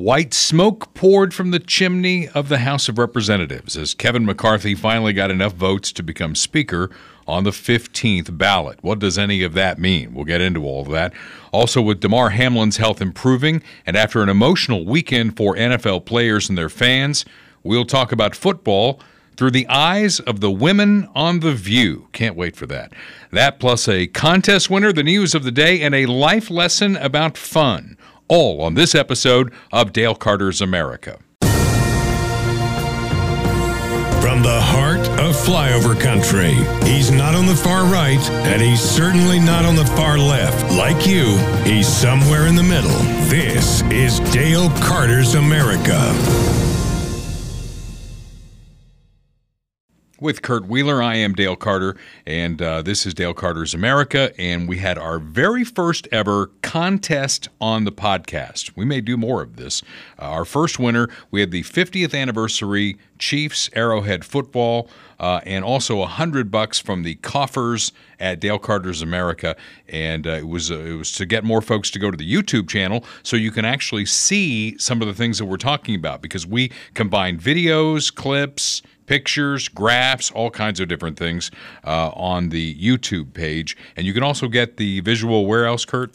White smoke poured from the chimney of the House of Representatives as Kevin McCarthy finally got enough votes to become Speaker on the 15th ballot. What does any of that mean? We'll get into all of that. Also, with Damar Hamlin's health improving, and after an emotional weekend for NFL players and their fans, we'll talk about football through the eyes of the women on The View. Can't wait for that. That plus a contest winner, the news of the day, and a life lesson about fun all on this episode of Dale Carter's America. From the heart of flyover country, he's not on the far right, and he's certainly not on the far left. Like you, he's somewhere in the middle. This is Dale Carter's America. With Kurt Wheeler, I am Dale Carter, and uh, this is Dale Carter's America. And we had our very first ever contest on the podcast. We may do more of this. Uh, our first winner, we had the 50th anniversary Chiefs Arrowhead football, uh, and also a hundred bucks from the coffers at Dale Carter's America. And uh, it was uh, it was to get more folks to go to the YouTube channel so you can actually see some of the things that we're talking about because we combine videos, clips pictures, graphs, all kinds of different things uh, on the YouTube page. And you can also get the visual where else, Kurt?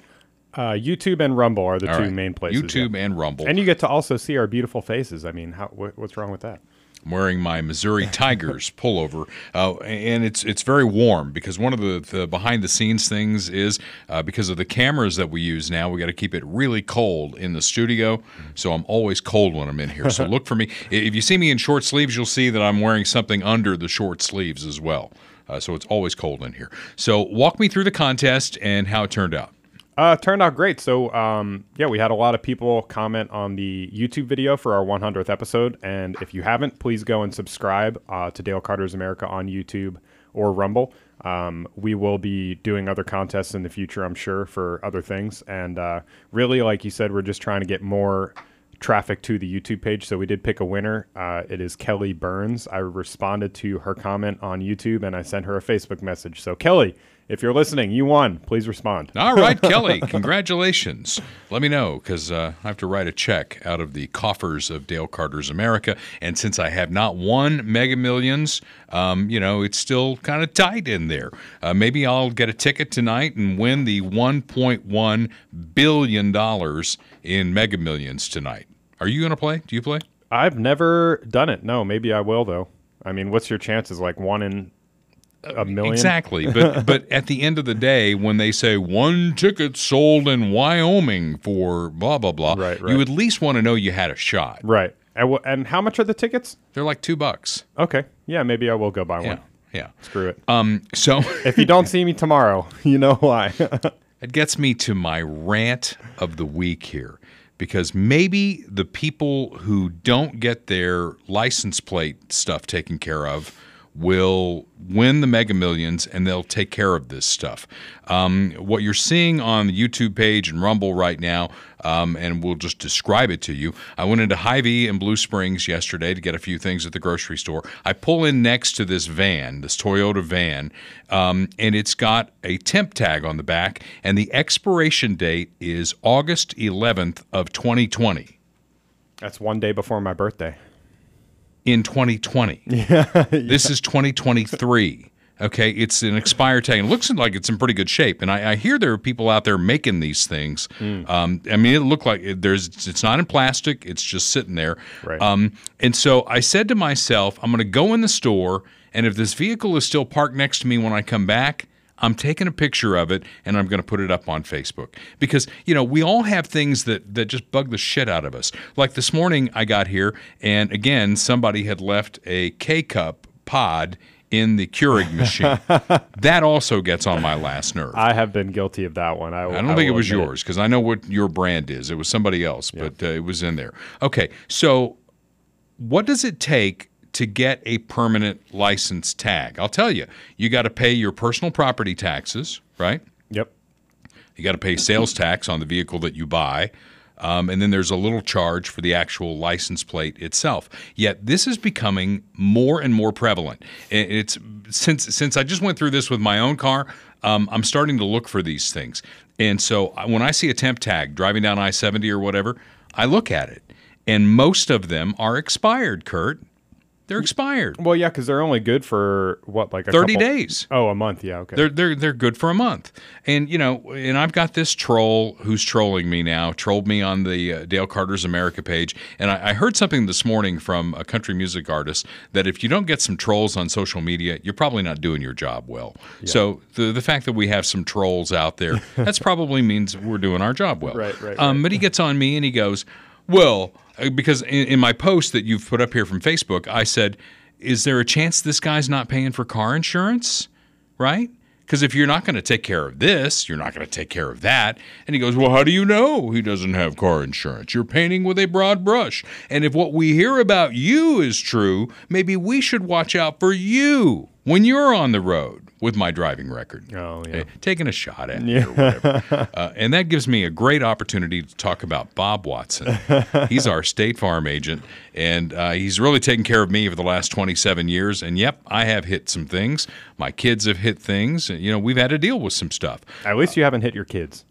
Uh, YouTube and Rumble are the All two right. main places. YouTube yeah. and Rumble. And you get to also see our beautiful faces. I mean, how, wh- what's wrong with that? I'm wearing my Missouri Tigers pullover, uh, and it's it's very warm because one of the, the behind the scenes things is uh, because of the cameras that we use now, we got to keep it really cold in the studio. So I'm always cold when I'm in here. So look for me. If you see me in short sleeves, you'll see that I'm wearing something under the short sleeves as well. Uh, so it's always cold in here. So walk me through the contest and how it turned out. Uh, turned out great. So, um, yeah, we had a lot of people comment on the YouTube video for our 100th episode. And if you haven't, please go and subscribe uh, to Dale Carter's America on YouTube or Rumble. Um, we will be doing other contests in the future, I'm sure, for other things. And uh, really, like you said, we're just trying to get more traffic to the YouTube page. So we did pick a winner. Uh, it is Kelly Burns. I responded to her comment on YouTube and I sent her a Facebook message. So, Kelly, if you're listening, you won. Please respond. All right, Kelly, congratulations. Let me know because uh, I have to write a check out of the coffers of Dale Carter's America. And since I have not won Mega Millions, um, you know, it's still kind of tight in there. Uh, maybe I'll get a ticket tonight and win the $1.1 billion in Mega Millions tonight. Are you going to play? Do you play? I've never done it. No, maybe I will though. I mean, what's your chances? Like one in a million? Exactly. But but at the end of the day, when they say one ticket sold in Wyoming for blah blah blah, Right, right. you at least want to know you had a shot. Right. And, wh- and how much are the tickets? They're like two bucks. Okay. Yeah, maybe I will go buy Yeah, one. yeah. Screw it. Um. So if you don't see me tomorrow, you know why. it gets me to my rant of the week here, because maybe the people who don't get their license plate stuff taken care of will win the mega millions and they'll take care of this stuff. Um, what you're seeing on the YouTube page and Rumble right now, um, and we'll just describe it to you. I went into Hy-Vee in Blue Springs yesterday to get a few things at the grocery store. I pull in next to this van, this Toyota van, um, and it's got a temp tag on the back, and the expiration date is August 11th of 2020. That's one day before my birthday. In 2020. Yeah, This is 2023. Okay, it's an expired tag. It looks like it's in pretty good shape, and I, I hear there are people out there making these things. Um, I mean, it looked like it, there's. It's not in plastic. It's just sitting there. Right. Um, and so I said to myself, I'm going to go in the store, and if this vehicle is still parked next to me when I come back, I'm taking a picture of it and I'm going to put it up on Facebook because you know we all have things that that just bug the shit out of us. Like this morning, I got here and again somebody had left a K cup pod in the Keurig machine. that also gets on my last nerve. I have been guilty of that one. I, I don't think it was yours because I know what your brand is. It was somebody else, but uh, it was in there. Okay, so what does it take to get a permanent license tag? I'll tell you. You got to pay your personal property taxes, right? Yep. You got to pay sales tax on the vehicle that you buy. Um, and then there's a little charge for the actual license plate itself. Yet this is becoming more and more prevalent. It's since since I just went through this with my own car. Um, I'm starting to look for these things. And so when I see a temp tag driving down I-70 or whatever, I look at it, and most of them are expired, Kurt. They're expired. Well, yeah, because they're only good for what, like a 30 couple- days. Oh, a month. Yeah. Okay. They're they're they're good for a month, and you know, and I've got this troll who's trolling me now. Trolled me on the uh, Dale Carter's America page, and I, I heard something this morning from a country music artist that if you don't get some trolls on social media, you're probably not doing your job well. So the the fact that we have some trolls out there, that's probably means we're doing our job well. Right, right, Um, but he gets on me and he goes, "Well, Uh, because in, in my post that you've put up here from Facebook, I said." Is there a chance this guy's not paying for car insurance? right? Because if you're not going to take care of this, you're not going to take care of that. And he goes, Well, how do you know he doesn't have car insurance? You're painting with a broad brush. And if what we hear about you is true, maybe we should watch out for you when you're on the road with my driving record. Oh, yeah. Eh, Taking a shot at me or whatever. uh, and that gives me a great opportunity to talk about Bob Watson. he's our State Farm agent, and uh, he's really taken care of me for the last 27 years. And yep, I have hit some things. My kids have hit things. You know, we've had to deal with some stuff. At least you haven't hit your kids.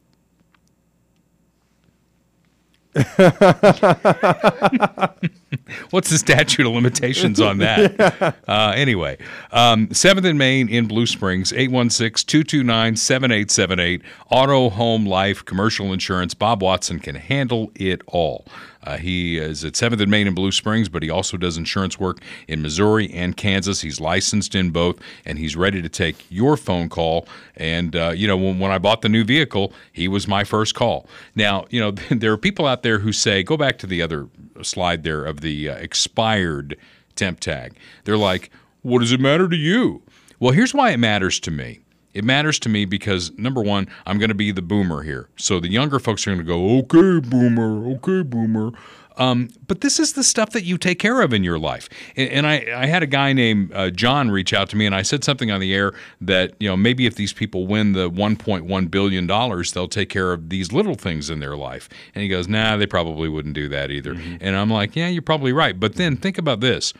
What's the statute of limitations on that? uh, anyway, um, 7th and Main in Blue Springs, 816 229 7878. Auto, home, life, commercial insurance. Bob Watson can handle it all. Uh, he is at 7th and Main in Blue Springs, but he also does insurance work in Missouri and Kansas. He's licensed in both, and he's ready to take your phone call. And, uh, you know, when, when I bought the new vehicle, he was my first call. Now, you know, there are people out there who say, go back to the other slide there of the uh, expired temp tag. They're like, what does it matter to you? Well, here's why it matters to me. It matters to me because number one, I'm going to be the boomer here. So the younger folks are going to go, okay, boomer, okay, boomer. Um, but this is the stuff that you take care of in your life. And, and I, I had a guy named uh, John reach out to me, and I said something on the air that you know maybe if these people win the 1.1 billion dollars, they'll take care of these little things in their life. And he goes, Nah, they probably wouldn't do that either. And I'm like, Yeah, you're probably right. But then think about this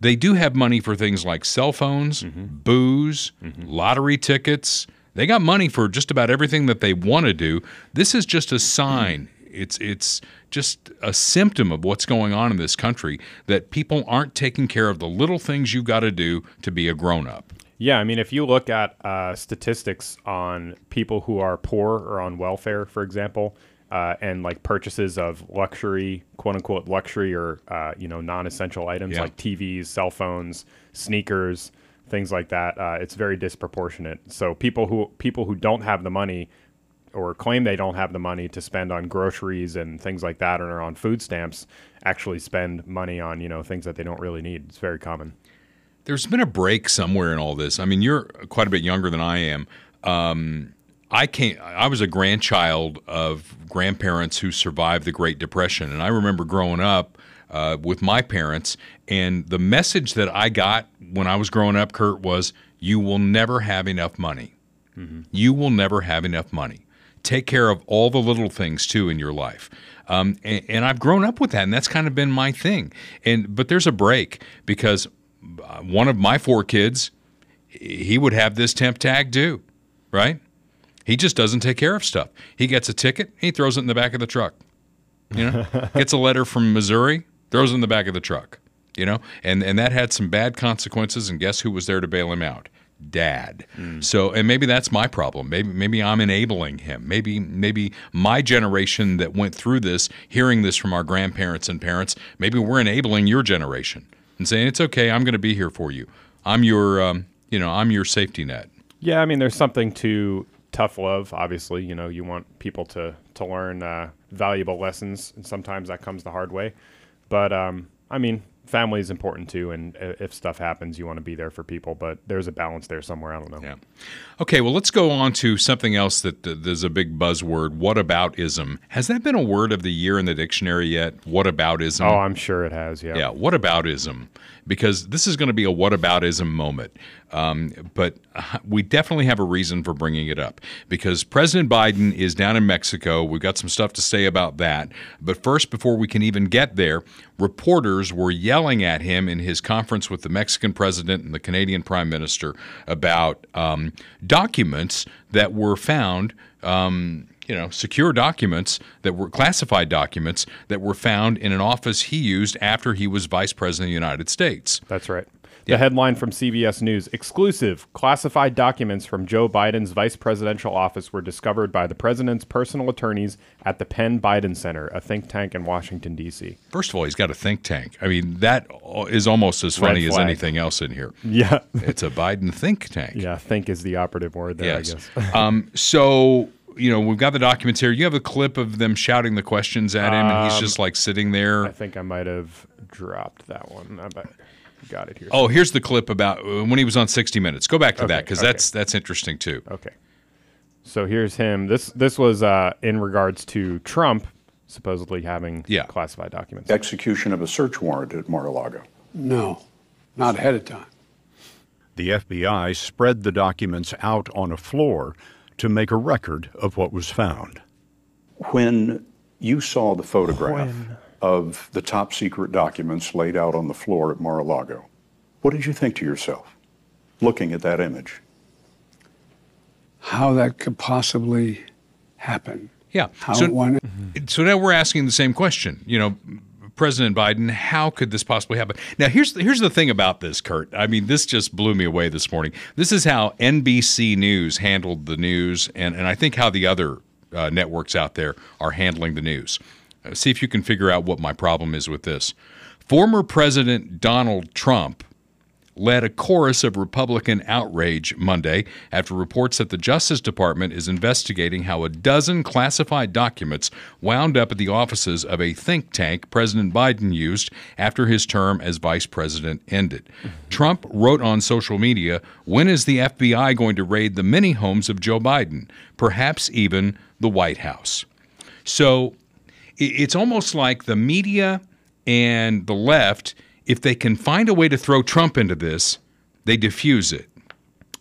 they do have money for things like cell phones, booze, lottery tickets. They got money for just about everything that they want to do. This is just a sign. It's it's just a symptom of what's going on in this country that people aren't taking care of the little things you've got to do to be a grown up. Yeah, I mean, if you look at uh, statistics on people who are poor or on welfare, for example, uh, and like purchases of luxury, quote unquote, luxury or uh, you know non-essential items Yeah. like TVs, cell phones, sneakers, things like that, uh, it's very disproportionate. So people who people who don't have the money or claim they don't have the money to spend on groceries and things like that or on food stamps actually spend money on you know things that they don't really need. It's very common. There's been a break somewhere in all this. I mean, you're quite a bit younger than I am. Um, I came. I was a grandchild of grandparents who survived the Great Depression, and I remember growing up uh, with my parents. And the message that I got when I was growing up, Kurt, was, "You will never have enough money. You will never have enough money. Take care of all the little things too in your life." Um, and, and I've grown up with that, and that's kind of been my thing. And but there's a break because uh, one of my four kids, he would have this temp tag too, right? He just doesn't take care of stuff. He gets a ticket, he throws it in the back of the truck. You know, gets a letter from Missouri, throws it in the back of the truck. You know, and and that had some bad consequences. And guess who was there to bail him out? Dad. So, and maybe that's my problem. Maybe maybe I'm enabling him. Maybe maybe my generation that went through this, hearing this from our grandparents and parents, maybe we're enabling your generation and saying it's okay. I'm going to be here for you. I'm your um, you know I'm your safety net. Yeah, I mean, there's something to tough love. Obviously, you know, you want people to to learn uh, valuable lessons, and sometimes that comes the hard way. But um, I mean, family is important too, and if stuff happens, you want to be there for people. But there's a balance there somewhere. I don't know. Yeah. Okay, well, let's go on to something else that that there's a big buzzword. What aboutism? Has that been a word of the year in the dictionary yet? What aboutism? Oh, I'm sure it has. Yeah. Yeah, what aboutism? Because this is going to be a what aboutism moment. Um, but uh, we definitely have a reason for bringing it up because President Biden is down in Mexico. We've got some stuff to say about that. But first, before we can even get there, reporters were yelling at him in his conference with the Mexican president and the Canadian prime minister about um, documents that were found. Um, you know, secure documents that were classified documents that were found in an office he used after he was vice president of the United States. That's right. The headline from CBS News exclusive classified documents from Joe Biden's vice presidential office were discovered by the president's personal attorneys at the Penn Biden Center, a think tank in Washington, D.C. First of all, he's got a think tank. I mean, that is almost as funny as anything else in here. Yeah. It's a Biden think tank. yeah, think is the operative word there, Yes. I guess. um, so, you know, we've got the documents here. You have a clip of them shouting the questions at him, and he's just like sitting there. I think I might have dropped that one. I bet got it here. Oh, here's the clip about uh, when he was on 60 Minutes. Go back to that because okay. that's that's interesting too. Okay. So here's him. This this was uh, in regards to Trump supposedly having Yeah. classified documents. execution of a search warrant at Mar-a-Lago. No, not ahead of time. The FBI spread the documents out on a floor to make a record of what was found. When you saw the photograph of the top secret documents laid out on the floor at Mar-a-Lago, what did you think to yourself looking at that image? How that could possibly happen. Yeah. How So, one so now we're asking the same question. You know, President Biden, how could this possibly happen? Now, here's the, here's the thing about this, Kurt. I mean, this just blew me away this morning. This is how NBC News handled the news, and, and I think how the other uh, networks out there are handling the news. Uh, see if you can figure out what my problem is with this. Former President Donald Trump led a chorus of Republican outrage Monday after reports that the Justice Department is investigating how a dozen classified documents wound up at the offices of a think tank President Biden used after his term as vice president ended. Trump wrote on social media, When is the FBI going to raid the many homes of Joe Biden? Perhaps even the White House. So it's almost like the media and the left, if they can find a way to throw Trump into this, they diffuse it.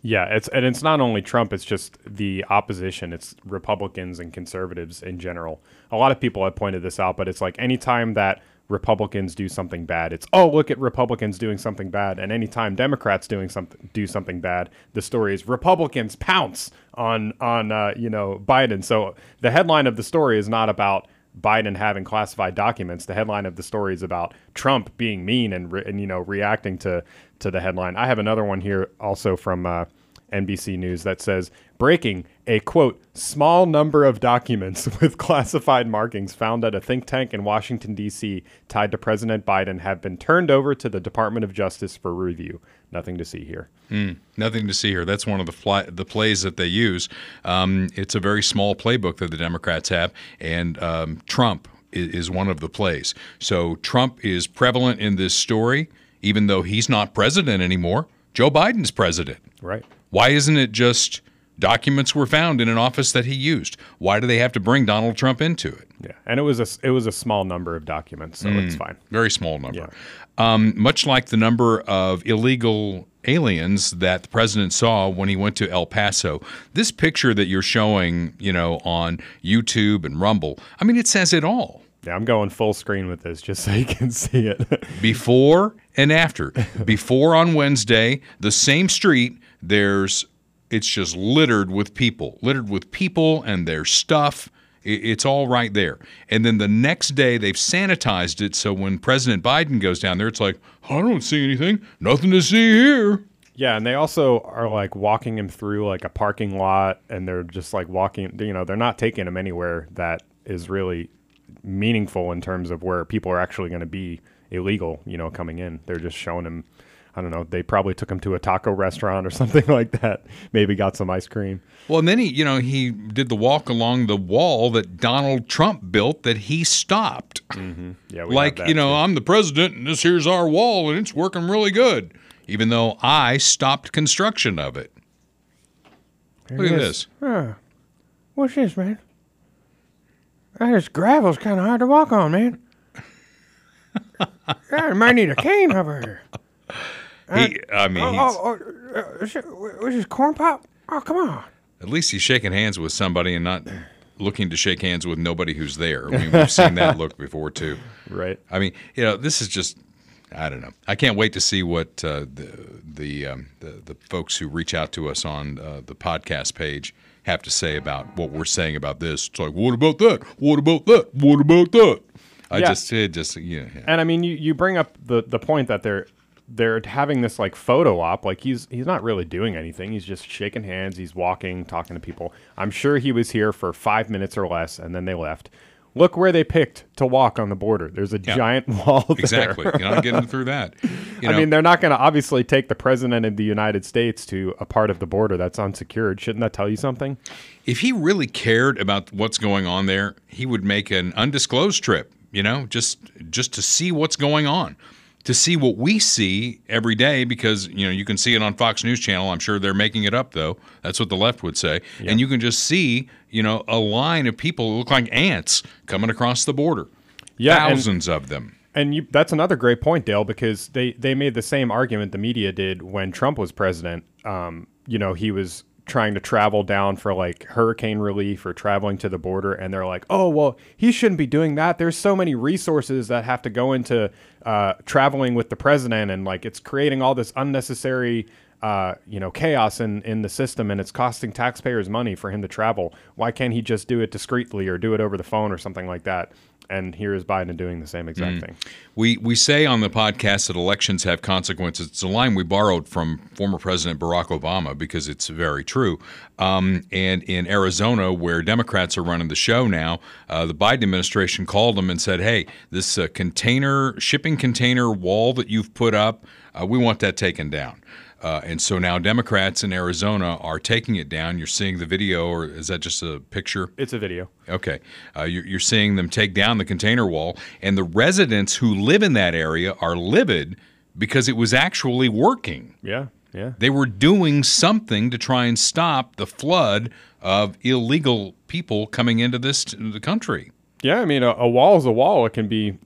Yeah, it's and it's not only Trump; it's just the opposition. It's Republicans and conservatives in general. A lot of people have pointed this out, but it's like anytime that Republicans do something bad, it's oh look at Republicans doing something bad, and anytime Democrats doing something do something bad, the story is Republicans pounce on on uh, you know Biden. So the headline of the story is not about Biden having classified documents. The headline of the story is about Trump being mean and, re- and you know reacting to to the headline. I have another one here also from uh, NBC News that says breaking a quote small number of documents with classified markings found at a think tank in Washington D.C. tied to President Biden have been turned over to the Department of Justice for review. Nothing to see here. Nothing to see here. That's one of the fly, the plays that they use. Um, it's a very small playbook that the Democrats have, and um, Trump is, is one of the plays. So Trump is prevalent in this story, even though he's not president anymore. Joe Biden's president. Right. Why isn't it just documents were found in an office that he used? Why do they have to bring Donald Trump into it? Yeah, and it was a it was a small number of documents, so it's fine. Very small number. Yeah. Um, much like the number of illegal aliens that the president saw when he went to El Paso. This picture that you're showing, you know, on YouTube and Rumble, I mean, it says it all. Yeah, I'm going full screen with this just so you can see it. Before and after. Before on Wednesday, the same street, there's it's just littered with people, littered with people and their stuff. It's all right there. And then the next day, they've sanitized it. So when President Biden goes down there, it's like, I don't see anything. Nothing to see here. Yeah, and they also are like walking him through like a parking lot, and they're just like walking. You know, they're not taking him anywhere that is really meaningful in terms of where people are actually going to be illegal. You know, coming in, they're just showing him. I don't know. They probably took him to a taco restaurant or something like that. Maybe got some ice cream. Well, and then he, you know, he did the walk along the wall that Donald Trump built that he stopped. Mm-hmm. Yeah, we have like, you know, too. I'm the president and this here's our wall and it's working really good, even though I stopped construction of it. Look at this. What's this, man? This gravel's kind of hard to walk on, man. I might need a cane over here. He, I mean, Oh, oh, oh is it- was this corn pop? Oh, come on. at least he's shaking hands with somebody and not looking to shake hands with nobody who's there. I mean, we've seen that look before too. right. I mean, you know, this is just. I don't know. I can't wait to see what uh, the the, um, the the folks who reach out to us on uh, the podcast page have to say about what we're saying about this. It's like, what about that? What about that? What about that? I Yeah. just, it just, yeah. yeah. And I mean, you, you bring up the, the point that they're they're having this like photo op. Like he's he's not really doing anything. He's just shaking hands. He's walking, talking to people. I'm sure he was here for five minutes or less, and then they left. Look where they picked to walk on the border. There's a Yeah. giant wall there. Exactly. You're not getting through that. You I mean, they're not going to obviously take the president of the United States to a part of the border that's unsecured. Shouldn't that tell you something? if he really cared about what's going on there, he would make an undisclosed trip, you know, just just to see what's going on. To see what we see every day because, you know, you can see it on Fox News channel. I'm sure they're making it up though. That's what the left would say. And you can just see, you know, a line of people who look like ants coming across the border. Yeah, and- Thousands of them. And you, that's another great point, Dale, because they, they made the same argument the media did when Trump was president. Um, you know, he was trying to travel down for like hurricane relief or traveling to the border, and they're like, "Oh, well, he shouldn't be doing that. There's so many resources that have to go into uh, traveling with the president, and like it's creating all this unnecessary." Uh, you know, chaos in, in the system, and it's costing taxpayers money for him to travel. Why can't he just do it discreetly or do it over the phone or something like that? And here is Biden doing the same exact thing. We we say on the podcast that elections have consequences. It's a line we borrowed from former President Barack Obama because it's very true. Um, and in Arizona, where Democrats are running the show now, uh, the Biden administration called them and said, "Hey, this uh, container shipping container wall that you've put up, uh, we want that taken down." Uh, and so now Democrats in Arizona are taking it down. You're seeing the video, or is that just a picture? It's a video. Okay. Uh, you're, you're seeing them take down the container wall, and the residents who live in that area are livid because it was actually working. Yeah, yeah. They were doing something to try and stop the flood of illegal people coming into this the country. Yeah, I mean, a, a wall is a wall. It can be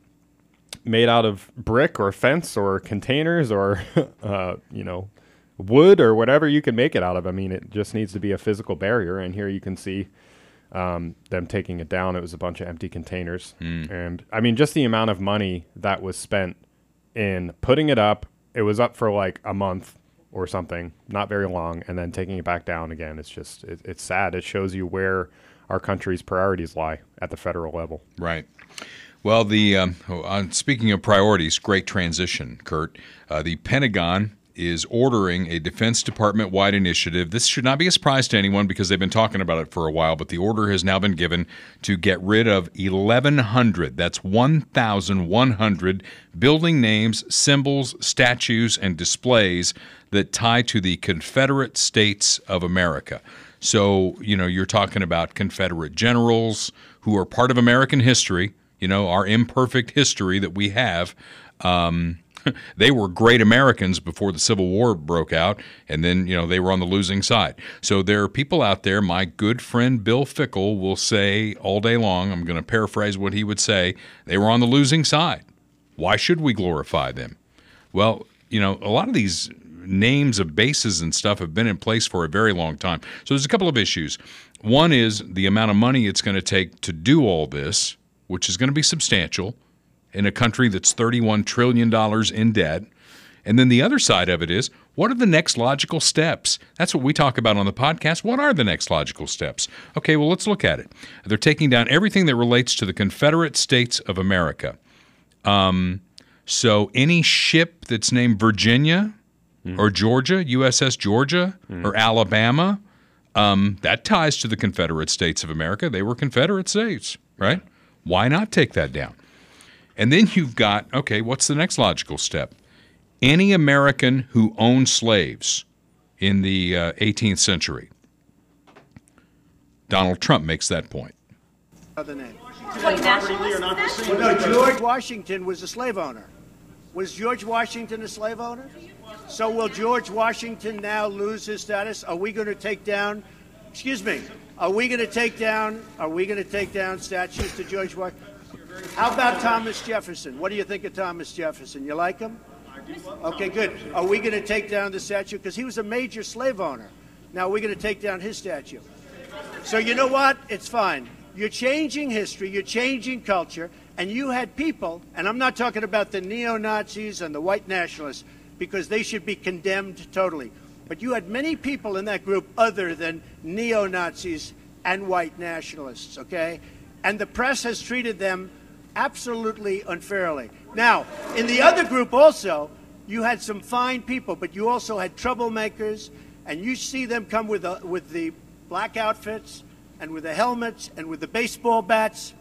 made out of brick or fence or containers or, uh, you know, wood or whatever you can make it out of. I mean, it just needs to be a physical barrier. And here you can see um, them taking it down. It was a bunch of empty containers. And I mean, just the amount of money that was spent in putting it up, it was up for like a month or something, not very long, and then taking it back down again. It's just, it, it's sad. It shows you where our country's priorities lie at the federal level. Right. Well, the um, uh, speaking of priorities, great transition, Kurt. Uh, the Pentagon is ordering a Defense Department wide initiative. This should not be a surprise to anyone because they've been talking about it for a while, but the order has now been given to get rid of 1,100, that's 1,100 building names, symbols, statues, and displays that tie to the Confederate States of America. So, you know, you're talking about Confederate generals who are part of American history, you know, our imperfect history that we have. Um, they were great Americans before the Civil War broke out, and then, you know, they were on the losing side. So there are people out there, my good friend Bill Fickle will say all day long, I'm going to paraphrase what he would say, they were on the losing side. Why should we glorify them? Well, you know, a lot of these names of bases and stuff have been in place for a very long time. So there's a couple of issues. One is the amount of money it's going to take to do all this, which is going to be substantial in a country that's $31 trillion in debt. And then the other side of it is what are the next logical steps? That's what we talk about on the podcast. What are the next logical steps? Okay, well, let's look at it. They're taking down everything that relates to the Confederate States of America. Um, so any ship that's named Virginia or Georgia, USS Georgia or Alabama, um, that ties to the Confederate States of America. They were Confederate states, right? Why not take that down? And then you've got okay, what's the next logical step? Any American who owned slaves in the uh, 18th century. Donald Trump makes that point. Other name. Is that? No, George Washington was a slave owner. Was George Washington a slave owner? So will George Washington now lose his status? Are we going to take down? Excuse me. Are we going to take down? Are we going to take down statues to George Washington? How about Thomas Jefferson? What do you think of Thomas Jefferson? You like him? Okay, good. Are we going to take down the statue because he was a major slave owner? Now we're going to take down his statue. So you know what? It's fine. You're changing history, you're changing culture, and you had people, and I'm not talking about the neo Nazis and the white nationalists, because they should be condemned totally. But you had many people in that group other than neo Nazis and white nationalists, okay? And the press has treated them absolutely unfairly. Now, in the other group also, you had some fine people, but you also had troublemakers, and you see them come with, the with the black outfits and with the helmets and with the baseball bats.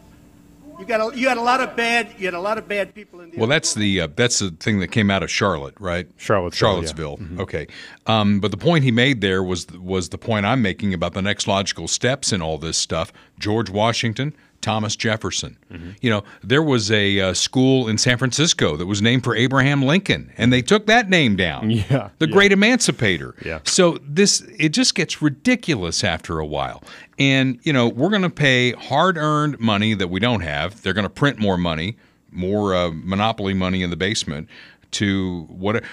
You got a, you had a lot of bad you had a lot of bad people in the. Well, that's the uh, that's the thing that came out of Charlotte, right? Charlottesville, yeah. Charlottesville. Okay, um, but the point he made there was was the point I'm making about the next logical steps in all this stuff. George Washington, Thomas Jefferson. You know, there was a uh, school in San Francisco that was named for Abraham Lincoln, and they took that name down. Yeah, the yeah. Great Emancipator. Yeah. So this it just gets ridiculous after a while. And you know, we're going to pay hard-earned money that we don't have. They're going to print more money, more uh, monopoly money in the basement to what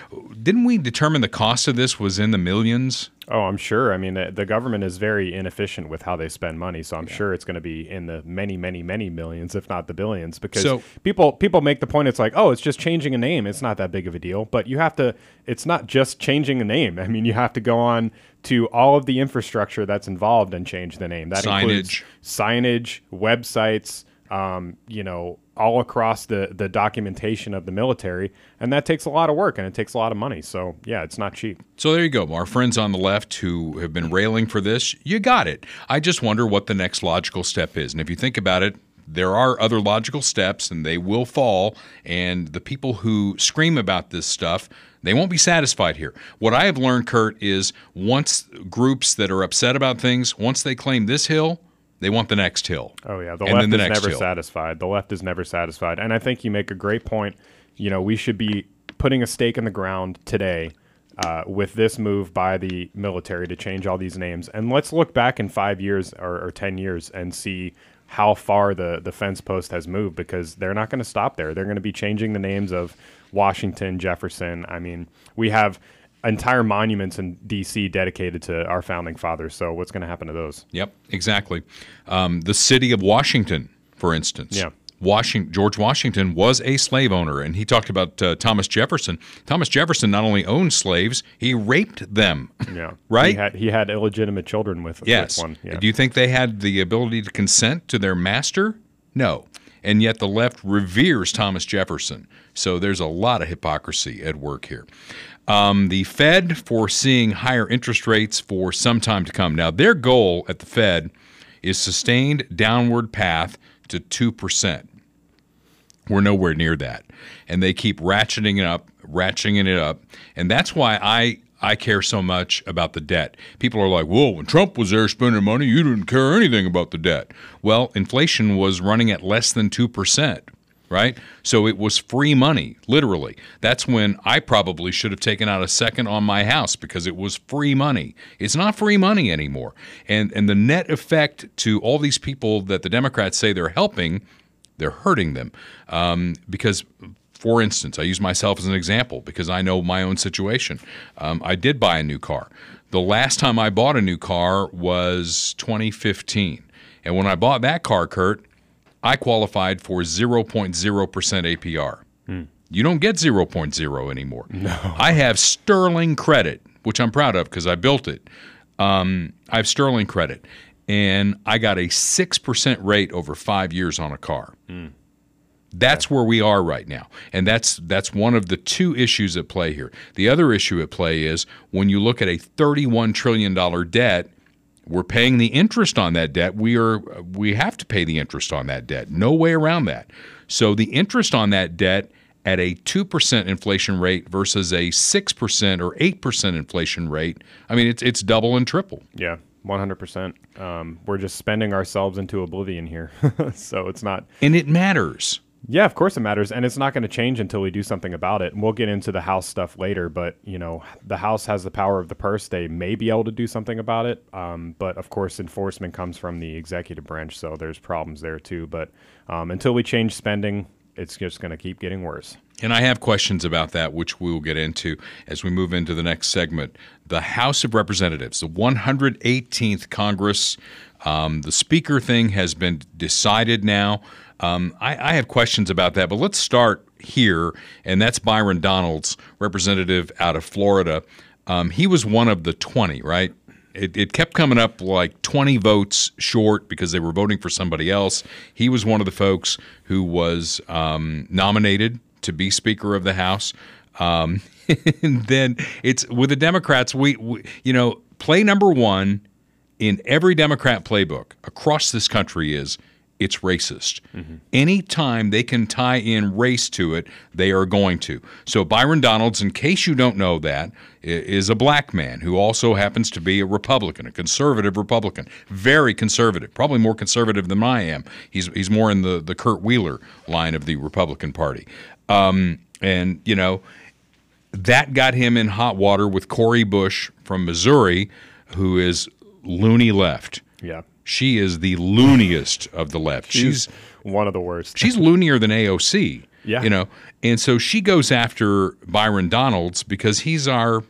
didn't we determine the cost of this was in the millions? Oh, I'm sure. I mean, the, the government is very inefficient with how they spend money, so I'm sure it's going to be in the many, many, many millions, if not the billions. Because So- people people make the point, it's like, oh, it's just changing a name. It's not that big of a deal. But you have to. It's not just changing a name. I mean, you have to go on to all of the infrastructure that's involved and change the name. That includes signage, websites. Um, you know, all across the the documentation of the military, and that takes a lot of work and it takes a lot of money. So yeah, it's not cheap. So there you go. Our friends on the left who have been railing for this, you got it. I just wonder what the next logical step is. And if you think about it, there are other logical steps and they will fall. And the people who scream about this stuff, they won't be satisfied here. What I have learned, Kurt, is once groups that are upset about things, once they claim this hill, they want the next hill. Oh yeah, the and left the is never hill. satisfied. The left is never satisfied, and I think you make a great point. You know, we should be putting a stake in the ground today uh, with this move by the military to change all these names, and let's look back in five years or, or ten years and see how far the the fence post has moved because they're not going to stop there. They're going to be changing the names of Washington, Jefferson. I mean, we have entire monuments in DC dedicated to our founding fathers. So what's going to happen to those? Yep, exactly. Um, the city of Washington, for instance. Yeah. Washington, George Washington was a slave owner, and he talked about uh, Thomas Jefferson. Thomas Jefferson not only owned slaves, he raped them. Yeah, Right? He had he had illegitimate children with Yes. with one. Yeah. Do you think they had the ability to consent to their master? No. And yet the left reveres Thomas Jefferson. So there's a lot of hypocrisy at work here. Um, the Fed foreseeing higher interest rates for some time to come. Now, their goal at the Fed is sustained downward path to 2%. We're nowhere near that. And they keep ratcheting it up, ratcheting it up. And that's why I I care so much about the debt. People are like, "Whoa, when Trump was there spending money, you didn't care anything about the debt." Well, inflation was running at less than 2%, right? So it was free money, literally. That's when I probably should have taken out a second on my house because it was free money. It's not free money anymore. And and the net effect to all these people that the Democrats say they're helping they're hurting them um, because for instance i use myself as an example because i know my own situation um, i did buy a new car the last time i bought a new car was 2015 and when i bought that car kurt i qualified for 0.0% apr you don't get 0.0 anymore no. i have sterling credit which i'm proud of because i built it um, i have sterling credit and I got a 6% rate over five years on a car. That's where we are right now. And that's that's one of the two issues at play here. The other issue at play is when you look at a 31 trillion dollar debt, we're paying the interest on that debt. We are we have to pay the interest on that debt. No way around that. So the interest on that debt at a 2% inflation rate versus a 6% or 8% inflation rate, I mean it's it's double and triple. Yeah, one hundred percent. Um, we're just spending ourselves into oblivion here, so it's not. And it matters. Yeah, of course it matters, and it's not going to change until we do something about it. And we'll get into the House stuff later, but you know, the House has the power of the purse; they may be able to do something about it. Um, but of course, enforcement comes from the executive branch, so there's problems there too. But um, until we change spending, it's just going to keep getting worse. And I have questions about that, which we will get into as we move into the next segment. The House of Representatives, the 118th Congress, um, the speaker thing has been decided now. Um, I, I have questions about that, but let's start here, and that's Byron Donalds, representative out of Florida. Um, he was one of the 20, right? It, it kept coming up like 20 votes short because they were voting for somebody else. He was one of the folks who was um, nominated to be Speaker of the House. Um, and then it's with the Democrats. We, we, you know, play number one in every Democrat playbook across this country is it's racist. Anytime they can tie in race to it, they are going to. So Byron Donalds, in case you don't know that, is a black man who also happens to be a Republican, a conservative Republican, very conservative, probably more conservative than I am. He's he's more in the the Kurt Wheeler line of the Republican Party, um, and you know that got him in hot water with Cori Bush from Missouri, who is loony left. Yeah. She is the looniest of the left. She's one of the worst. she's loonier than AOC. Yeah. You know, and so she goes after Byron Donalds because he's our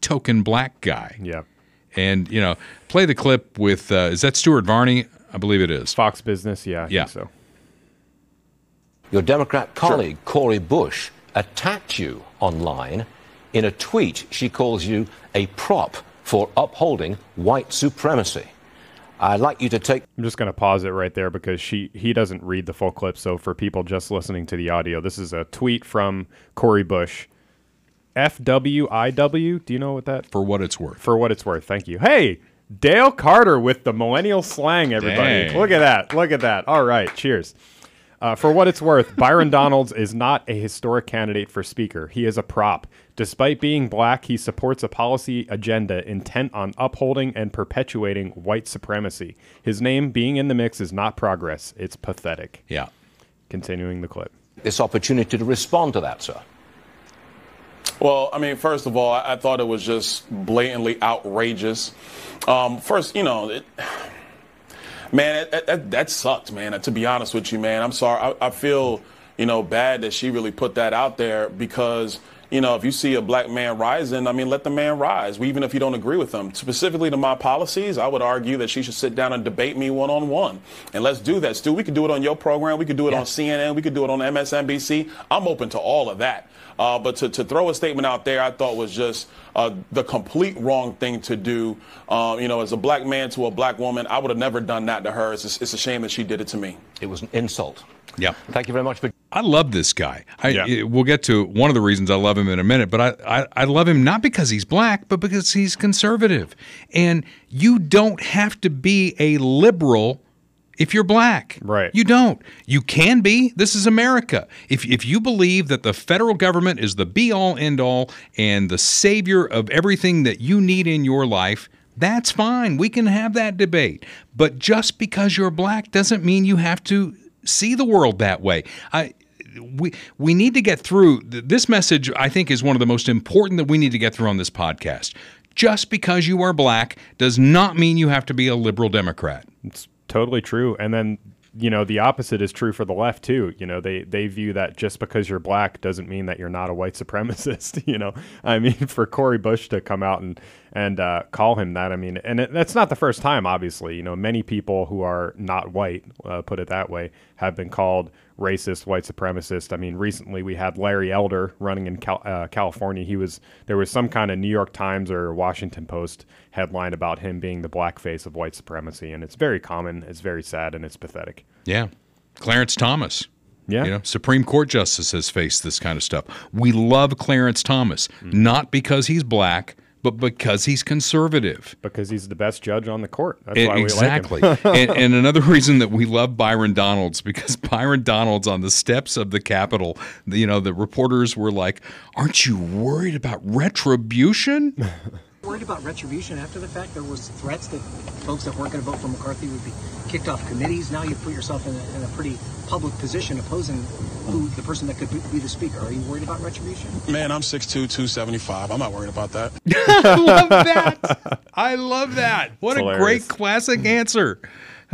token black guy. Yeah. And, you know, play the clip with, uh, is that Stuart Varney? I believe it is. Fox Business, yeah. I Yeah. Think so. Your Democrat colleague, Cori Bush, attacked you online. In a tweet, she calls you a prop for upholding white supremacy. I'd like you to take. I'm just going to pause it right there because she he doesn't read the full clip. So for people just listening to the audio, this is a tweet from Cori Bush. FWIW. Do you know what that? For what it's worth. For what it's worth. Thank you. Hey, Dale Carter with the millennial slang. Everybody, Dang. look at that. Look at that. All right. Cheers. Uh, for what it's worth, Byron Donalds is not a historic candidate for Speaker. He is a prop. Despite being black, he supports a policy agenda intent on upholding and perpetuating white supremacy. His name being in the mix is not progress, it's pathetic. Yeah. Continuing the clip. This opportunity to respond to that, sir. Well, I mean, first of all, I, I thought it was just blatantly outrageous. Um, first, you know, it, man, that, that, that sucked, man. To be honest with you, man, I'm sorry. I, I feel, you know, bad that she really put that out there because, you know, if you see a black man rising, I mean, let the man rise, even if you don't agree with him. Specifically to my policies, I would argue that she should sit down and debate me one on one. And let's do that, Stu. We could do it on your program. We could do it on CNN. We could do it on MSNBC. I'm open to all of that. Uh, but to, to throw a statement out there, I thought was just uh, the complete wrong thing to do. Um, you know, as a black man to a black woman, I would have never done that to her. It's, a- it's a shame that she did it to me. It was an insult. Yeah. Thank you very much for. I love this guy. I, Yeah. we'll get to one of the reasons I love him in a minute, but I, I, I love him not because he's black, but because he's conservative. And you don't have to be a liberal if you're black. Right. You don't. You can be. This is America. If, if you believe that the federal government is the be all end all and the savior of everything that you need in your life, that's fine. We can have that debate. But just because you're black doesn't mean you have to see the world that way. I we we need to get through this message I think is one of the most important that we need to get through on this podcast. Just because you are black does not mean you have to be a liberal democrat. It's totally true. And then, you know, the opposite is true for the left too. You know, they they view that just because you're black doesn't mean that you're not a white supremacist. You know, I mean, for Cori Bush to come out and and uh, call him that, I mean, and it, that's not the first time. Obviously, you know, many people who are not white, uh, put it that way, have been called racist, white supremacist. I mean, recently we had Larry Elder running in Cal- uh, California. He was there was some kind of New York Times or Washington Post headline about him being the blackface of white supremacy, and it's very common. It's very sad and it's pathetic. Yeah. Clarence Thomas. Yeah. You know, Supreme Court justice has faced this kind of stuff. We love Clarence Thomas, not because he's black, but because he's conservative. Because he's the best judge on the court. That's E- why we exactly. like him. and, and another reason that we love Byron Donalds because Byron Donalds on the steps of the Capitol, you know, the reporters were like, "Aren't you worried about retribution?" Worried about retribution after the fact? There was threats that folks that weren't going to vote for McCarthy would be kicked off committees. Now you put yourself in a, in a pretty public position opposing who the person that could be be the speaker. Are you worried about retribution? Man, I'm 6'2", 275. I'm not worried about that. I love that. I love that. What a great classic answer.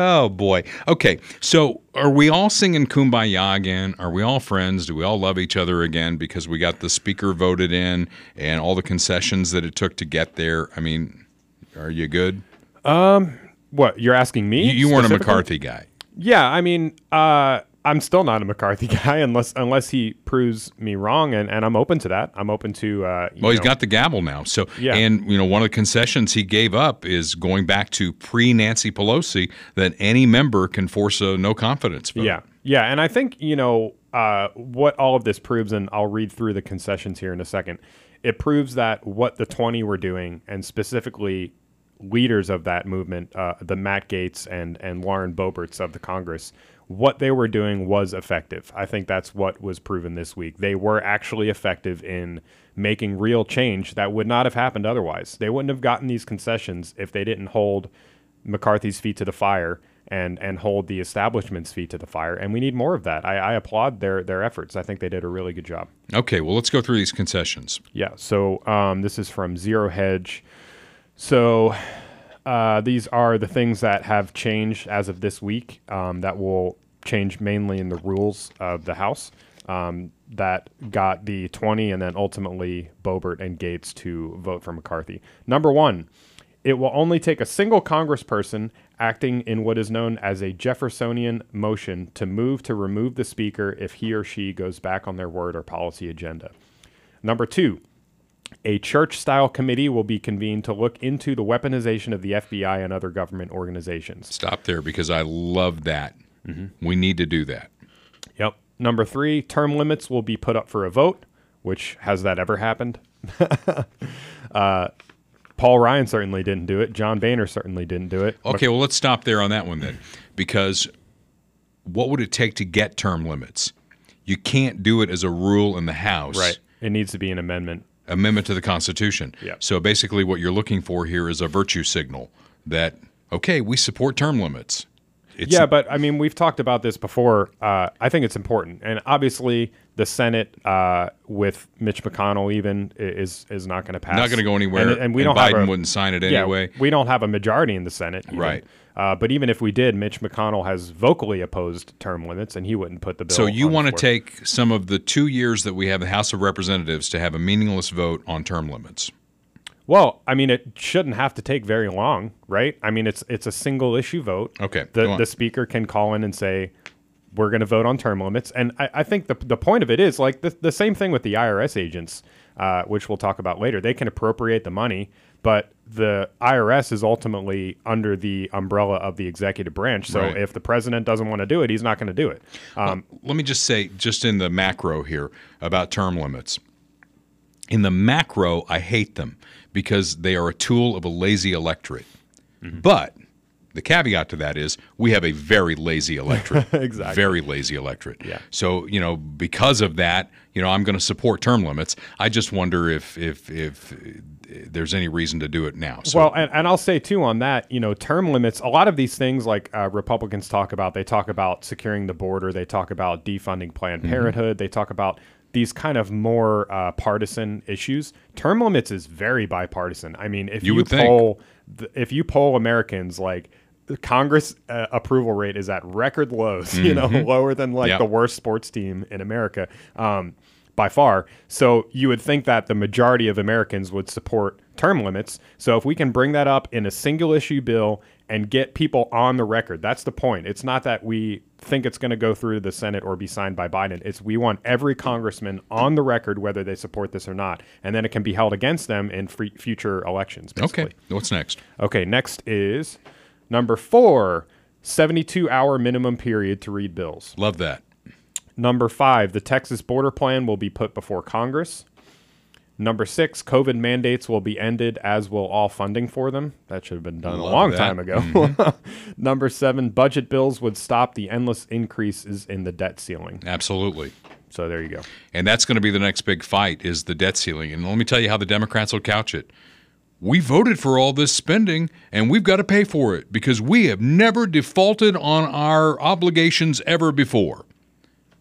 Oh boy. Okay, so are we all singing "Kumbaya" again? Are we all friends? Do we all love each other again because we got the speaker voted in and all the concessions that it took to get there? I mean, are you good? Um, what you're asking me? You, you weren't a? McCarthy guy. Yeah, I mean, uh, I'm still not a McCarthy guy unless unless he proves me wrong, and, and I'm open to that. I'm open to. Uh, Well, he's got the gavel now. So, Yeah. and you know, one of the concessions he gave up is going back to pre Nancy Pelosi that any member can force a no confidence vote. Yeah, yeah, and I think you know uh, what all of this proves, and I'll read through the concessions here in a second. It proves that what the twenty were doing, and specifically leaders of that movement, uh, the Matt Gaetz and and Lauren Boeberts of the Congress, what they were doing was effective. I think that's what was proven this week. They were actually effective in making real change that would not have happened otherwise. They wouldn't have gotten these concessions if they didn't hold McCarthy's feet to the fire and and hold the establishment's feet to the fire. And we need more of that. I, I applaud their their efforts. I think they did a really good job. Okay, well, let's go through these concessions. Yeah. So um, this is from Zero Hedge. So uh, these are the things that have changed as of this week um, that will change mainly in the rules of the House um, that got the 20 and then ultimately Boebert and Gaetz to vote for McCarthy. Number one, it will only take a single congressperson acting in what is known as a Jeffersonian motion to move to remove the speaker if he or she goes back on their word or policy agenda. Number two, a church style committee will be convened to look into the weaponization of the FBI and other government organizations. Stop there because I love that. We need to do that. Yep. Number three, term limits will be put up for a vote, which has that ever happened? uh, Paul Ryan certainly didn't do it. John Boehner certainly didn't do it. Okay, well, let's stop there on that one then, because what would it take to get term limits? You can't do it as a rule in the House. Right. It needs to be an amendment. Amendment to the Constitution. Yeah. So basically, what you're looking for here is a virtue signal that, okay, we support term limits. It's, yeah, but I mean, we've talked about this before. Uh, I think it's important, and obviously, the Senate uh, with Mitch McConnell even is is not going to pass. Not gonna go anywhere, and, and we and don't have Biden a- wouldn't sign it anyway. yeah, we don't have a majority in the Senate, even. Right. Uh, but even if we did, Mitch McConnell has vocally opposed term limits, and he wouldn't put the bill. So you want to take some of the two years that we have the House of Representatives to have a meaningless vote on term limits. Well, I mean, it shouldn't have to take very long, right? I mean, it's it's a single issue vote. Okay, The the speaker can call in and say, "We're going to vote on term limits," and I, I think the the point of it is like the the same thing with the IRS agents, uh, which we'll talk about later. They can appropriate the money, but the IRS is ultimately under the umbrella of the executive branch. So Right. if the president doesn't want to do it, he's not going to do it. Um, Let me just say, just in the macro here about term limits. In the macro, I hate them because they are a tool of a lazy electorate. Mm-hmm. But the caveat to that is we have a very lazy electorate. Exactly. Very lazy electorate. Yeah. So, you know, because of that, you know, I'm going to support term limits. I just wonder if if if there's any reason to do it now. So well, and, and I'll say too on that, you know, term limits. A lot of these things, like uh, Republicans talk about, they talk about securing the border, they talk about defunding Planned Mhm. Parenthood, they talk about these kind of more uh, partisan issues. Term limits is very bipartisan. I mean, if You you, would poll, th- if you poll Americans, like Congress uh, approval rate is at record lows. You know, Mhm. lower than like Yep. the worst sports team in America. Um, by far. So you would think that the majority of Americans would support term limits. So if we can bring that up in a single issue bill and get people on the record, that's the point. It's not that we think it's going to go through the Senate or be signed by Biden. It's we want every congressman on the record whether they support this or not, and then it can be held against them in future elections. Basically. okay, what's next? Okay, next is number four 72 hour minimum period to read bills. Love that. Number five, the Texas border plan will be put before Congress. Number six, COVID mandates will be ended, as will all funding for them. That should have been done Love a long that. time ago. Mhm. Number seven, budget bills would stop the endless increases in the debt ceiling. Absolutely. So there you go. And that's going to be the next big fight is the debt ceiling. And let me tell you how the Democrats will couch it. We voted for all this spending and we've got to pay for it because we have never defaulted on our obligations ever before.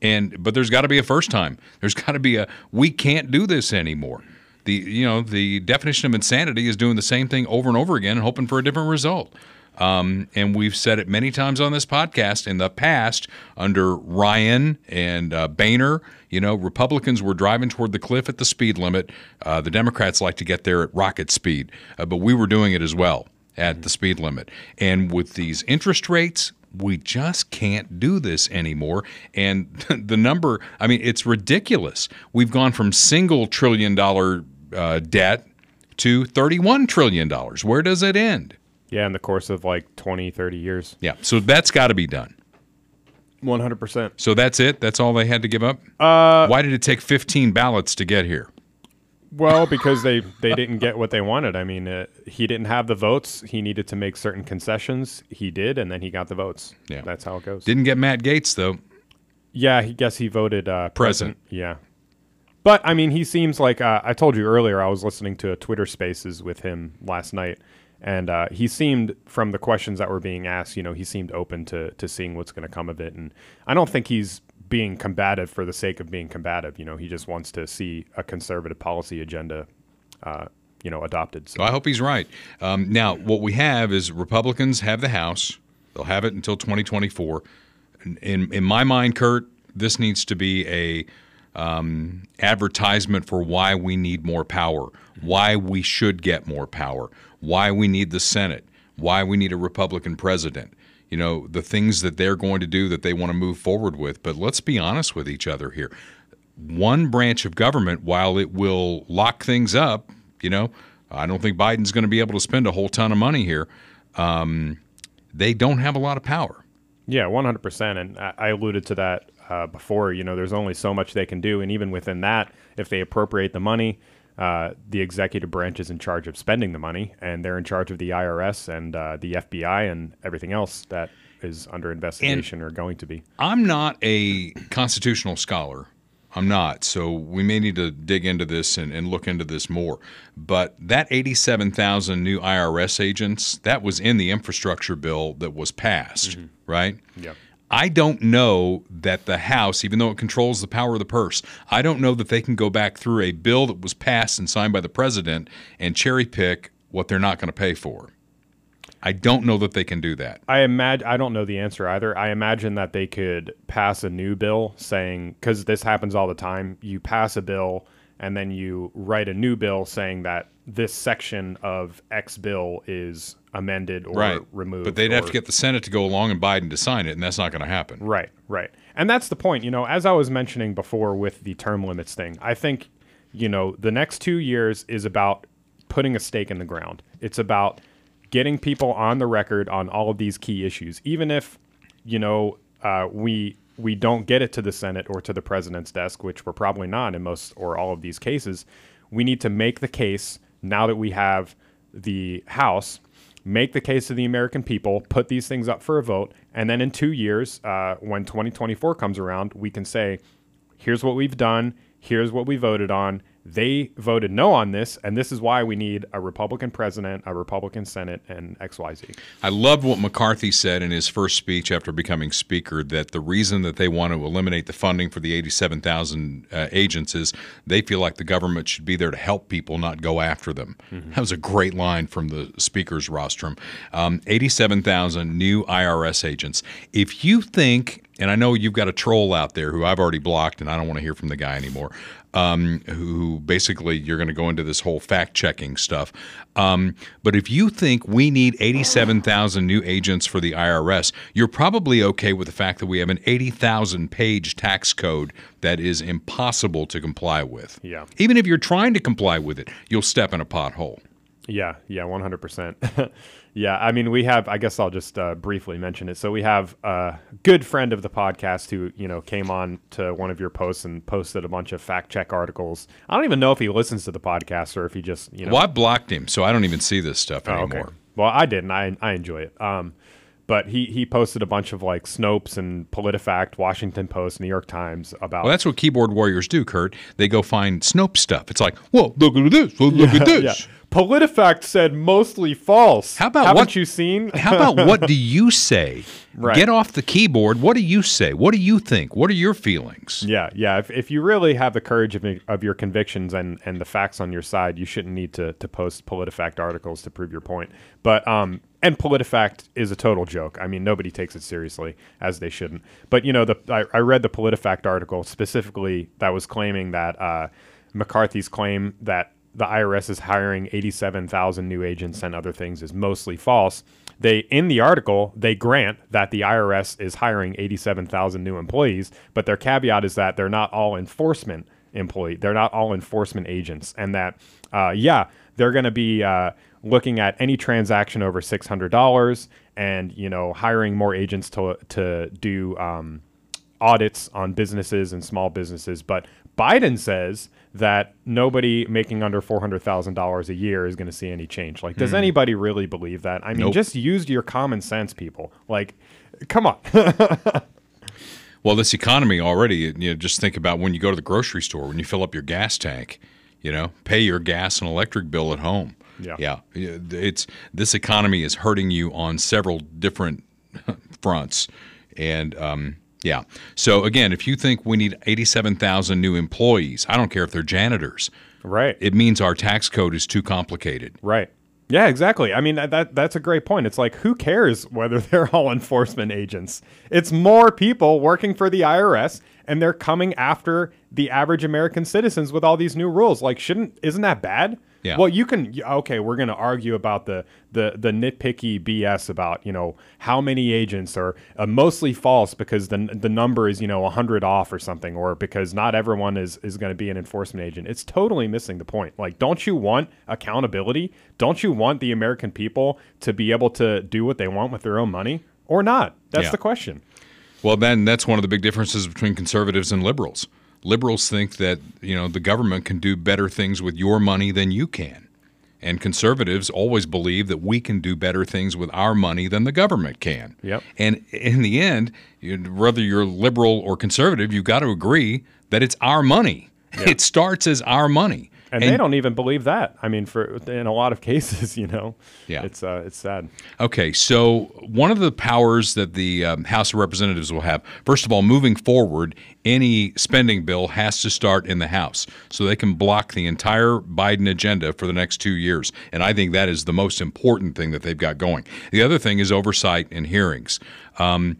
And but there's got to be a first time. There's got to be a we can't do this anymore. The you know, the definition of insanity is doing the same thing over and over again and hoping for a different result. Um, and we've said it many times on this podcast in the past under Ryan and uh, Boehner. You know, Republicans were driving toward the cliff at the speed limit. Uh, the Democrats like to get there at rocket speed, uh, but we were doing it as well at the speed limit. And with these interest rates, we just can't do this anymore. And the number, I mean, it's ridiculous. We've gone from single trillion dollar uh, debt to $31 trillion. Where does it end? Yeah, in the course of like 20, 30 years. Yeah, so that's got to be done. 100%. So that's it? That's all they had to give up? Uh, Why did it take 15 ballots to get here? Well, because they they didn't get what they wanted. I mean, uh, he didn't have the votes. He needed to make certain concessions. He did, and then he got the votes. Yeah, that's how it goes. Didn't get Matt Gaetz though. Yeah, he guess he voted uh, Present. Yeah, but I mean, he seems like uh, I told you earlier. I was listening to a Twitter Spaces with him last night, and uh, he seemed, from the questions that were being asked, you know, he seemed open to to seeing what's going to come of it. And I don't think he's being combative for the sake of being combative. You know, he just wants to see a conservative policy agenda, uh, you know, adopted. So I hope he's right. Um, now, what we have is Republicans have the House. They'll have it until 2024. In, in, my mind, Kurt, this needs to be a um, advertisement for why we need more power, why we should get more power, why we need the Senate, why we need a Republican president. You know, the things that they're going to do that they want to move forward with. But let's be honest with each other here. One branch of government, while it will lock things up, you know, I don't think Biden's going to be able to spend a whole ton of money here. Um, they don't have a lot of power. Yeah, one hundred percent. And I I alluded to that uh, before. You know, there's only so much they can do, and even within that, if they appropriate the money, uh, the executive branch is in charge of spending the money, and they're in charge of the IRS and uh, the FBI and everything else that is under investigation or going to be. I'm not a constitutional scholar. I'm not. So we may need to dig into this and, and look into this more. But that 87,000 new IRS agents, that was in the infrastructure bill that was passed, right? Yeah. I don't know that the House, even though it controls the power of the purse, I don't know that they can go back through a bill that was passed and signed by the president and cherry pick what they're not going to pay for. I don't know that they can do that. I imagine I don't know the answer either. I imagine that they could pass a new bill saying because this happens all the time. You pass a bill and then you write a new bill saying that this section of X bill is amended or right. removed. But they'd have to get the Senate to go along and Biden to sign it, and that's not going to happen. Right, right. And that's the point. You know, as I was mentioning before with the term limits thing, I think, you know, the next two years is about putting a stake in the ground. It's about getting people on the record on all of these key issues, even if, you know, uh, we we don't get it to the Senate or to the president's desk, which we're probably not in most or all of these cases. We need to make the case now that we have the House make the case to the American people, put these things up for a vote, and then in two years, uh, when 2024 comes around, we can say, here's what we've done, here's what we voted on. They voted no on this, and this is why we need a Republican president, a Republican Senate, and XYZ. I loved what McCarthy said in his first speech after becoming Speaker that the reason that they want to eliminate the funding for the 87,000 uh, agents is they feel like the government should be there to help people, not go after them. Mm-hmm. That was a great line from the Speaker's rostrum. Um, 87,000 new IRS agents. If you think, and I know you've got a troll out there who I've already blocked and I don't want to hear from the guy anymore, um, who basically you're going to go into this whole fact checking stuff. Um, but if you think we need 87,000 new agents for the IRS, you're probably okay with the fact that we have an 80,000 page tax code that is impossible to comply with. Yeah. Even if you're trying to comply with it, you'll step in a pothole. Yeah, yeah, 100%. yeah, I mean, we have, I guess I'll just uh, briefly mention it. So we have a good friend of the podcast who, you know, came on to one of your posts and posted a bunch of fact check articles. I don't even know if he listens to the podcast or if he just, you know. Well, I blocked him, so I don't even see this stuff Oh, anymore. okay. Well, I didn't. I, I enjoy it. Um, but he, he posted a bunch of like Snopes and PolitiFact, Washington Post, New York Times about. Well, that's what keyboard warriors do, Kurt. They go find Snope stuff. It's like, well, look at this. Well, look at this. yeah. PolitiFact said mostly false. How about Haven't what you seen? How about what do you say? Right. Get off the keyboard. What do you say? What do you think? What are your feelings? Yeah, yeah. If, if you really have the courage of, of your convictions and, and the facts on your side, you shouldn't need to, to post PolitiFact articles to prove your point. But um, and PolitiFact is a total joke. I mean, nobody takes it seriously, as they shouldn't. But you know, the I, I read the PolitiFact article specifically that was claiming that uh, McCarthy's claim that the IRS is hiring 87,000 new agents and other things is mostly false. They in the article they grant that the IRS is hiring 87,000 new employees, but their caveat is that they're not all enforcement employee. They're not all enforcement agents, and that uh, yeah, they're going to be uh, looking at any transaction over six hundred dollars, and you know hiring more agents to to do um, audits on businesses and small businesses. But Biden says that nobody making under four hundred thousand dollars a year is going to see any change. Like, does Hmm. anybody really believe that? I mean, Nope. just use your common sense, people. Like, come on. Well, this economy already, you know, just think about when you go to the grocery store, when you fill up your gas tank, you know, pay your gas and electric bill at home. Yeah. Yeah. It's this economy is hurting you on several different fronts. And um, yeah. So again, if you think we need 87,000 new employees, I don't care if they're janitors. Right. It means our tax code is too complicated. Right. Yeah, exactly. I mean that, that that's a great point. It's like who cares whether they're all enforcement agents? It's more people working for the IRS and they're coming after the average American citizens with all these new rules. Like shouldn't isn't that bad? Yeah. Well, you can okay, we're going to argue about the the the nitpicky BS about, you know, how many agents are uh, mostly false because the the number is, you know, 100 off or something or because not everyone is is going to be an enforcement agent. It's totally missing the point. Like don't you want accountability? Don't you want the American people to be able to do what they want with their own money or not? That's Yeah. the question. Well, then that's one of the big differences between conservatives and liberals. Liberals think that you know the government can do better things with your money than you can, and conservatives always believe that we can do better things with our money than the government can. Yep. And in the end, whether you're liberal or conservative, you've got to agree that it's our money. It starts as our money, And, they don't even believe that. I mean, for in a lot of cases, you know, Yeah. it's uh, it's sad. Okay, so one of the powers that the um, House of Representatives will have, first of all, moving forward, any spending bill has to start in the House, so they can block the entire Biden agenda for the next two years. And I think that is the most important thing that they've got going. The other thing is oversight and hearings, um,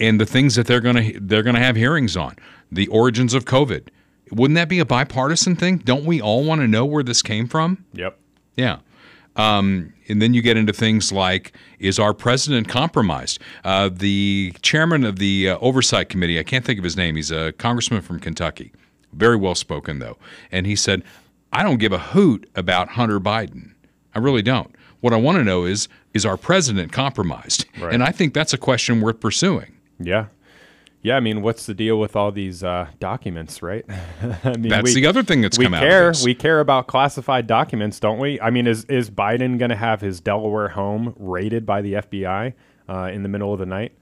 and the things that they're going to they're going to have hearings on, the origins of COVID. Wouldn't that be a bipartisan thing? Don't we all want to know where this came from? Yep. Yeah. Um, and then you get into things like is our president compromised? Uh, the chairman of the uh, oversight committee, I can't think of his name, he's a congressman from Kentucky, very well spoken though. And he said, I don't give a hoot about Hunter Biden. I really don't. What I want to know is is our president compromised? Right. And I think that's a question worth pursuing. Yeah. Yeah, I mean, what's the deal with all these uh, documents, right? I mean, That's the other thing that's we come out care. this. We care about classified documents, don't we? I mean, is is Biden going to have his Delaware home raided by the FBI uh, in the middle of the night?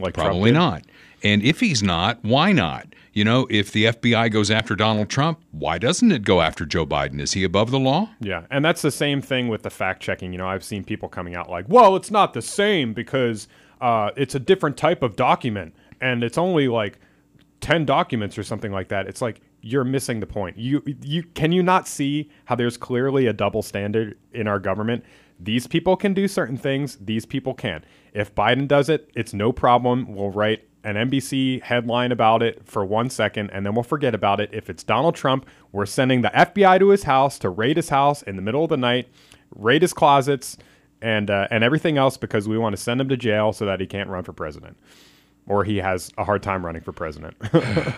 Like Probably not. And if he's not, why not? You know, if the FBI goes after Donald Trump, why doesn't it go after Joe Biden? Is he above the law? Yeah, and that's the same thing with the fact checking. You know, I've seen people coming out like, "Well, it's not the same because uh, it's a different type of document, and it's only like ten documents or something like that." It's like you're missing the point. You you can you not see how there's clearly a double standard in our government? These people can do certain things. These people can't. If Biden does it, it's no problem. We'll write an NBC headline about it for one second and then we'll forget about it. If it's Donald Trump, we're sending the FBI to his house to raid his house in the middle of the night, raid his closets, and uh, and everything else because we want to send him to jail so that he can't run for president, or he has a hard time running for president.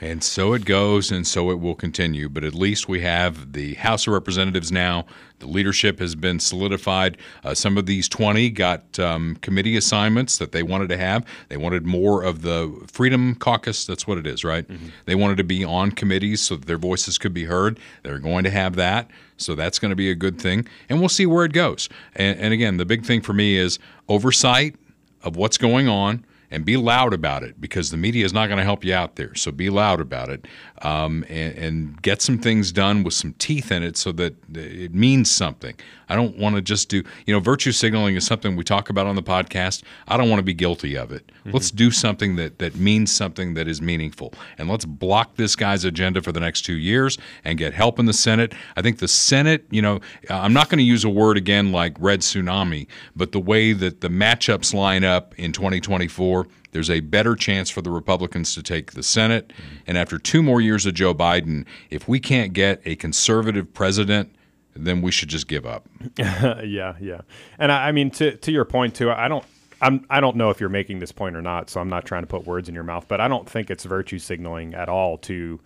And so it goes, and so it will continue. But at least we have the House of Representatives now. The leadership has been solidified. Uh, some of these 20 got um, committee assignments that they wanted to have. They wanted more of the Freedom Caucus. That's what it is, right? They wanted to be on committees so that their voices could be heard. They're going to have that. So that's going to be a good thing. And we'll see where it goes. And, and again, the big thing for me is oversight of what's going on and be loud about it because the media is not going to help you out there. So be loud about it um, and, and get some things done with some teeth in it so that it means something. I don't want to just do, you know, virtue signaling is something we talk about on the podcast. I don't want to be guilty of it. Let's do something that, that means something that is meaningful. And let's block this guy's agenda for the next two years and get help in the Senate. I think the Senate, you know, uh, I'm not going to use a word again like red tsunami, but the way that the matchups line up in 2024 there's a better chance for the Republicans to take the Senate. And after two more years of Joe Biden, if we can't get a conservative president, then we should just give up. yeah, yeah. And I, I mean, to to your point too, I don't. I'm, I don't know if you're making this point or not, so I'm not trying to put words in your mouth, but I don't think it's virtue signaling at all to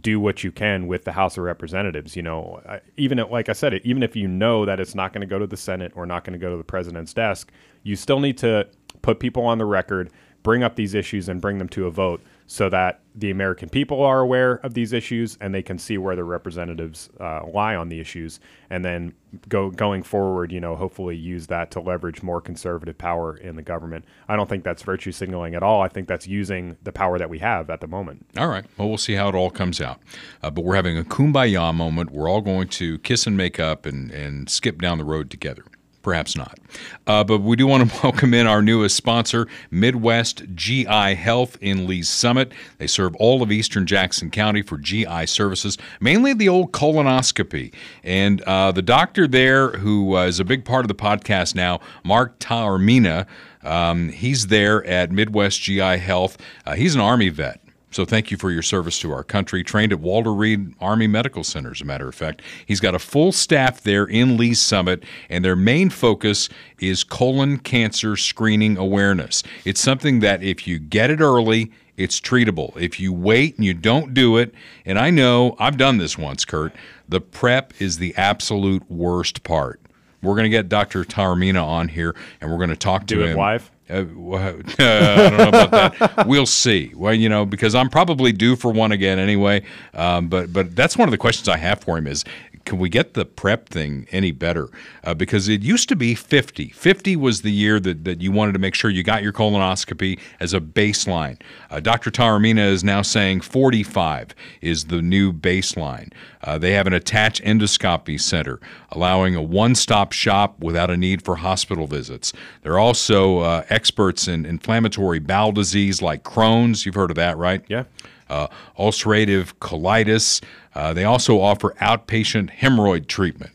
do what you can with the House of Representatives. You know, I- even if, like I said, even if you know that it's not going to go to the Senate or not going to go to the president's desk, you still need to put people on the record, bring up these issues, and bring them to a vote so that the American people are aware of these issues and they can see where their representatives uh, lie on the issues, and then go going forward. You know, hopefully use that to leverage more conservative power in the government. I don't think that's virtue signaling at all. I think that's using the power that we have at the moment. All right. Well, we'll see how it all comes out. Uh, but we're having a kumbaya moment. We're all going to kiss and make up and, and skip down the road together. Perhaps not. Uh, but we do want to welcome in our newest sponsor, Midwest GI Health in Lee's Summit. They serve all of eastern Jackson County for GI services, mainly the old colonoscopy. And uh, the doctor there, who uh, is a big part of the podcast now, Mark Taormina, um, he's there at Midwest GI Health. Uh, he's an Army vet. So thank you for your service to our country. Trained at Walter Reed Army Medical Center, as a matter of fact. He's got a full staff there in Lee's Summit, and their main focus is colon cancer screening awareness. It's something that if you get it early, it's treatable. If you wait and you don't do it, and I know I've done this once, Kurt, the prep is the absolute worst part. We're going to get Dr. Taormina on here, and we're going to talk to Do it him. live? Uh, I don't know about that. We'll see. Well, you know, because I'm probably due for one again anyway. Um, but but that's one of the questions I have for him is, can we get the prep thing any better? Uh, because it used to be 50. 50 was the year that, that you wanted to make sure you got your colonoscopy as a baseline. Uh, Dr. Taormina is now saying 45 is the new baseline. Uh, they have an attached endoscopy center, allowing a one stop shop without a need for hospital visits. They're also uh, experts in inflammatory bowel disease like Crohn's. You've heard of that, right? Yeah. Uh, ulcerative colitis. Uh, they also offer outpatient hemorrhoid treatment.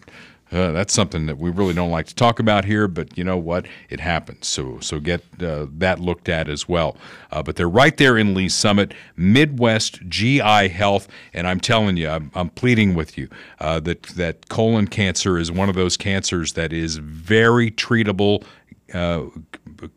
Uh, that's something that we really don't like to talk about here, but you know what? It happens. So so get uh, that looked at as well. Uh, but they're right there in Lee Summit, Midwest GI Health, and I'm telling you, I'm, I'm pleading with you uh, that that colon cancer is one of those cancers that is very treatable.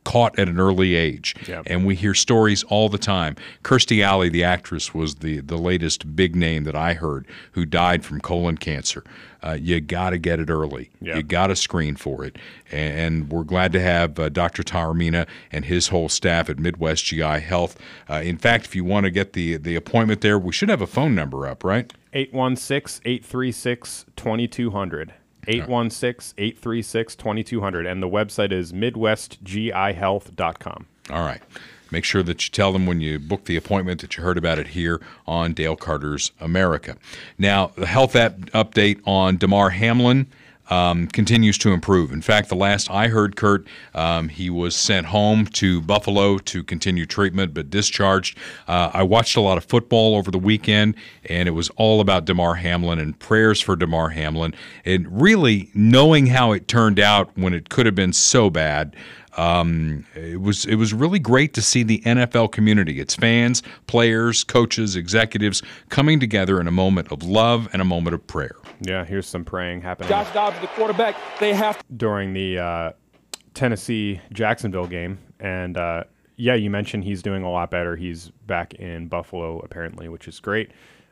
Caught at an early age, Yep. and we hear stories all the time. Kirstie Alley, the actress, was the the latest big name that I heard who died from colon cancer. Uh, you got to get it early. Yeah. You got to screen for it, and, and we're glad to have uh, Dr. Taormina and his whole staff at Midwest GI Health. Uh, in fact, if you want to get the the appointment there, we should have a phone number up, right? 816 836 2200. 816 836 2200. And the website is MidwestGIHealth.com. All right. Make sure that you tell them when you book the appointment that you heard about it here on Dale Carter's America. Now, the health app update on Damar Hamlin um, continues to improve. In fact, the last I heard, Kurt, um, he was sent home to Buffalo to continue treatment, but discharged. Uh, I watched a lot of football over the weekend, and it was all about Damar Hamlin and prayers for Damar Hamlin. And really knowing how it turned out when it could have been so bad. Um, it was it was really great to see the NFL community, its fans, players, coaches, executives coming together in a moment of love and a moment of prayer. Yeah, here's some praying happening Josh Dobbs, the quarterback, they have during the uh, Tennessee Jacksonville game. And uh, yeah, you mentioned he's doing a lot better. He's back in Buffalo, apparently, which is great.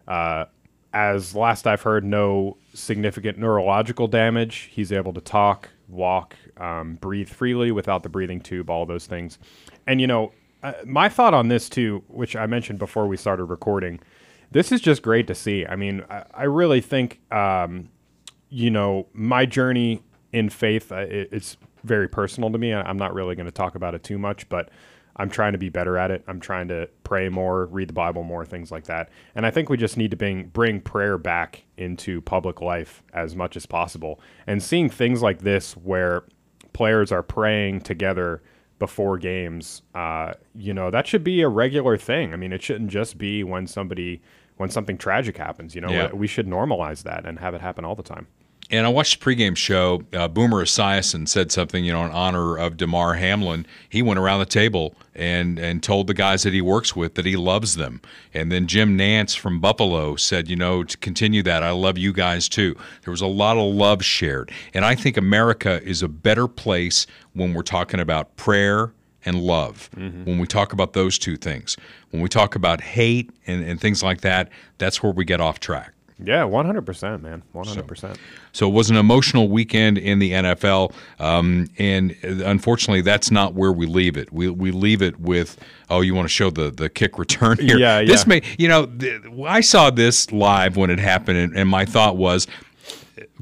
Uh, as last I've heard, no significant neurological damage. He's able to talk, walk, um, breathe freely without the breathing tube, all those things. And, you know, uh, my thought on this, too, which I mentioned before we started recording, this is just great to see. I mean, I, I really think, um, you know, my journey in faith, uh, it, it's very personal to me. I- I'm not really going to talk about it too much, but I'm trying to be better at it. I'm trying to pray more, read the Bible more, things like that. And I think we just need to bring bring prayer back into public life as much as possible. And seeing things like this where players are praying together before games, uh, you know, that should be a regular thing. I mean, it shouldn't just be when somebody when something tragic happens. You know, Yeah. we should normalize that and have it happen all the time. And I watched the pregame show. Uh, Boomer Esiason said something, you know, in honor of Damar Hamlin. He went around the table and and told the guys that he works with that he loves them. And then Jim Nantz from Buffalo said, you know, to continue that, I love you guys too. There was a lot of love shared, and I think America is a better place when we're talking about prayer and love. When we talk about those two things, when we talk about hate and, and things like that, that's where we get off track. Yeah, one hundred percent, man, one hundred percent. So it was an emotional weekend in the NFL, um, and unfortunately, that's not where we leave it. We we leave it with, oh, you want to show the the kick return here? Yeah, This yeah. may, you know, th- I saw this live when it happened, and, and my thought was,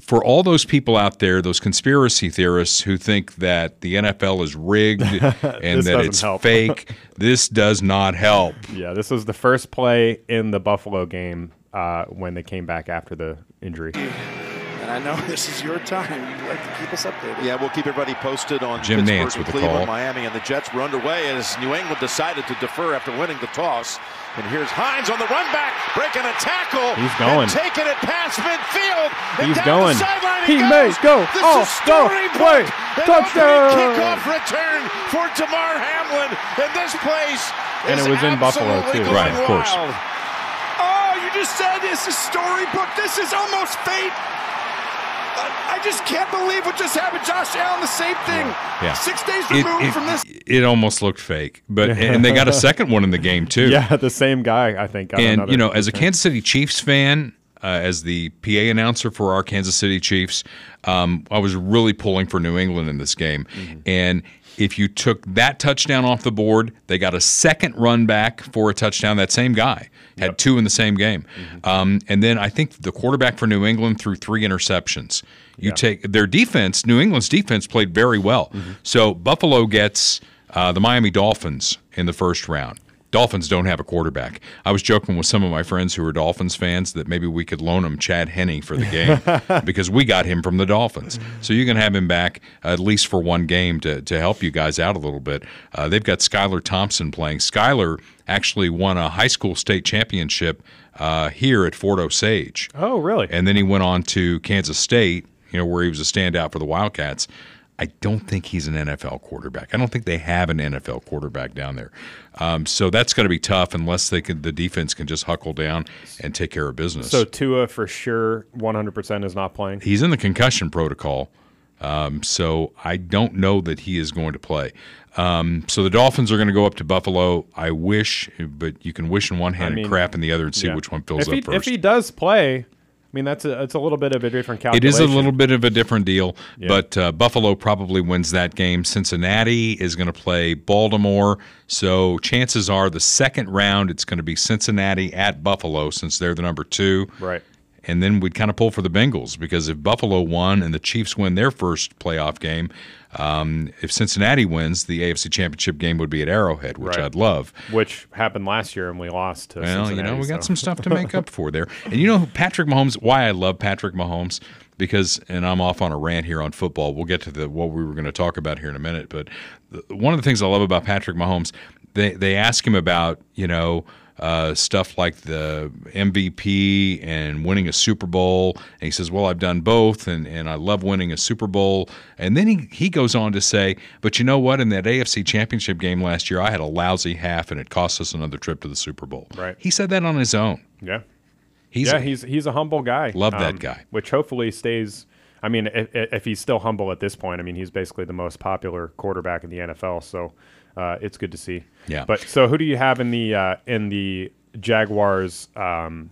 for all those people out there, those conspiracy theorists who think that the NFL is rigged and that it's help. fake, this does not help. Yeah, this was the first play in the Buffalo game uh, when they came back after the injury. And I know this is your time. You'd like to keep us updated. Yeah, we'll keep everybody posted on Jim Pittsburgh Nantz and with the Cleveland, call. Miami, and the Jets were underway as New England decided to defer after winning the toss. And here's Hines on the run back, breaking a tackle. He's going. And taking it past midfield. and He's down going. The sideline He goes. may go. This Oh, is go. storybook. Wait. An Touchdown. opening Kickoff return for Damar Hamlin. And this place And is it was in Buffalo, too. Right, of course. wild. You just said this is storybook. This is almost fate. I I just can't believe what just happened. Josh Allen, the same thing. Yeah. Six days It, removed it- from this. it almost looked fake, but and they got a second one in the game too. Yeah, the same guy, I think. got and you know, as a. Kansas City Chiefs fan, uh, as the PA announcer for our Kansas City Chiefs, um, I was really pulling for New England in this game. Mm-hmm. And if you took that touchdown off the board, they got a second run back for a touchdown. That same guy had two in the same game. Mm-hmm. Um, and then I think the quarterback for New England threw three interceptions. You Yeah. take their defense, New England's defense played very well. Mm-hmm. So Buffalo gets uh, the Miami Dolphins in the first round. Dolphins don't have a quarterback. I was joking with some of my friends who are Dolphins fans that maybe we could loan them Chad Henne for the game because we got him from the Dolphins. So you can have him back at least for one game to, to help you guys out a little bit. Uh, they've got Skylar Thompson playing. Skylar actually won a high school state championship uh, here at Fort Osage. Oh, really? And then he went on to Kansas State, you know, where he was a standout for the Wildcats. I don't think he's an NFL quarterback. I don't think they have an NFL quarterback down there. Um, so that's going to be tough unless they can. The defense can just huckle down and take care of business. So Tua for sure, one hundred percent is not playing. he's in the concussion protocol. Um, so I don't know that he is going to play. Um, so the Dolphins are going to go up to Buffalo. I wish, but you can wish in one hand I mean, and crap in the other and see yeah. which one fills up first. If he does play, I mean that's a it's a little bit of a different It calculation. is a little bit of a different deal, Yeah. but uh, Buffalo probably wins that game. Cincinnati is going to play Baltimore, so chances are the second round it's going to be Cincinnati at Buffalo since they're the number two. Right. And then we'd kind of pull for the Bengals because if Buffalo won and the Chiefs win their first playoff game, um, if Cincinnati wins, the AFC Championship game would be at Arrowhead, which Right. I'd love. which happened last year and we lost to. Well, you know, Cincinnati, we got some stuff to make up for there. And you know, Patrick Mahomes. Why I love Patrick Mahomes because, and I'm off on a rant here on football. We'll get to the what we were going to talk about here in a minute. But the, one of the things I love about Patrick Mahomes, they they ask him about you know. Uh, stuff like the MVP and winning a Super Bowl. And he says, Well, I've done both and, and I love winning a Super Bowl. And then he, he goes on to say, But you know what? In that AFC championship game last year, I had a lousy half and it cost us another trip to the Super Bowl. Right. He said that on his own. Yeah. He's yeah, a- he's he's a humble guy. Love that guy. Which hopefully stays. I mean, if, if he's still humble at this point, I mean, he's basically the most popular quarterback in the NFL. So uh, it's good to see. Yeah. But so who do you have in the uh, in the Jaguars um,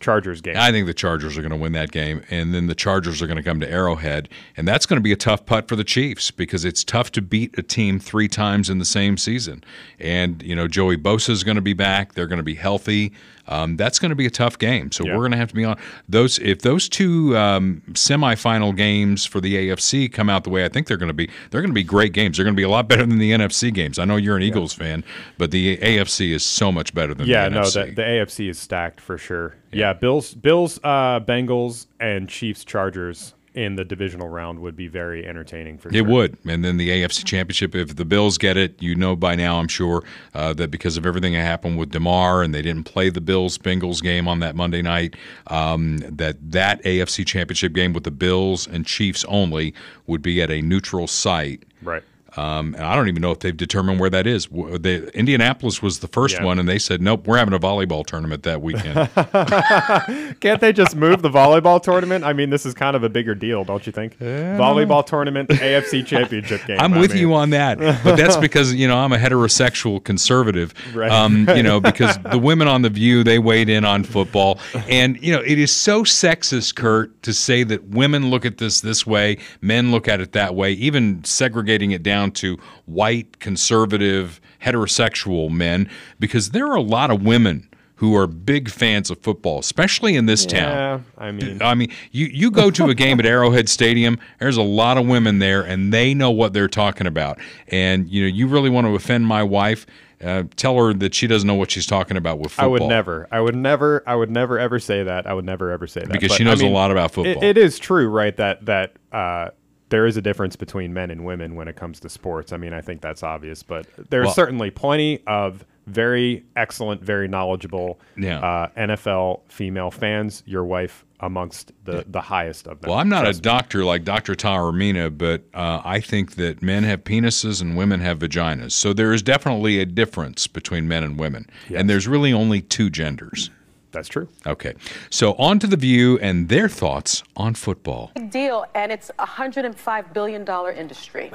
Chargers game? I think the Chargers are going to win that game, and then the Chargers are going to come to Arrowhead, and that's going to be a tough putt for the Chiefs because it's tough to beat a team three times in the same season. And you know, Joey Bosa is going to be back; they're going to be healthy. Um, that's going to be a tough game. So we're going to have to be on those. If those two um, semifinal games for the AFC come out the way I think they're going to be, they're going to be great games. They're going to be a lot better than the NFC games. I know you're an Eagles fan, but the AFC is so much better than the NFC. yeah, the no, NFC. the, the AFC is stacked for sure. Yeah, Bills, Bills, uh, Bengals, and Chiefs, Chargers in the divisional round would be very entertaining for It sure. would. And then the AFC Championship, if the Bills get it, you know by now, I'm sure, uh, that because of everything that happened with Damar and they didn't play the Bills Bengals game on that Monday night, um, that that AFC Championship game with the Bills and Chiefs only would be at a neutral site. Right. Um, and I don't even know if they've determined where that is. Indianapolis was the first Yeah. one, and they said, nope, we're having a volleyball tournament that weekend. Can't they just move the volleyball tournament? I mean, this is kind of a bigger deal, don't you think? Volleyball tournament, AFC Championship game. I'm I with mean- you on that, but that's because you know I'm a heterosexual conservative. Right. Um, you know, because the women on the View they weighed in on football, and you know it is so sexist, Kurt, to say that women look at this this way, men look at it that way, even segregating it down to white conservative heterosexual men, because there are a lot of women who are big fans of football, especially in this town. Yeah, I mean, I mean, you, you go to a game at Arrowhead Stadium. There's a lot of women there, and they know what they're talking about. And you know, you really want to offend my wife? Uh, tell her that she doesn't know what she's talking about with football. I would never. I would never. I would never ever say that. I would never ever say that Because But, she knows I a mean, lot about it- football. it is true, right? That that uh, there is a difference between men and women when it comes to sports. I mean, I think that's obvious, but there's Well- certainly plenty of very excellent, very knowledgeable Yeah. uh, NFL female fans. Your wife amongst the the highest of them. Well, I'm not a Trust me. doctor like Dr. Taormina, but uh, I think that men have penises and women have vaginas. So there is definitely a difference between men and women. And there's really only two genders. That's true. Okay. So on to the view and their thoughts on football. Big deal, and it's a $105 billion industry.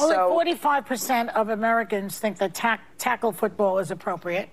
Only So- 45% of Americans think that tack, tackle football is appropriate.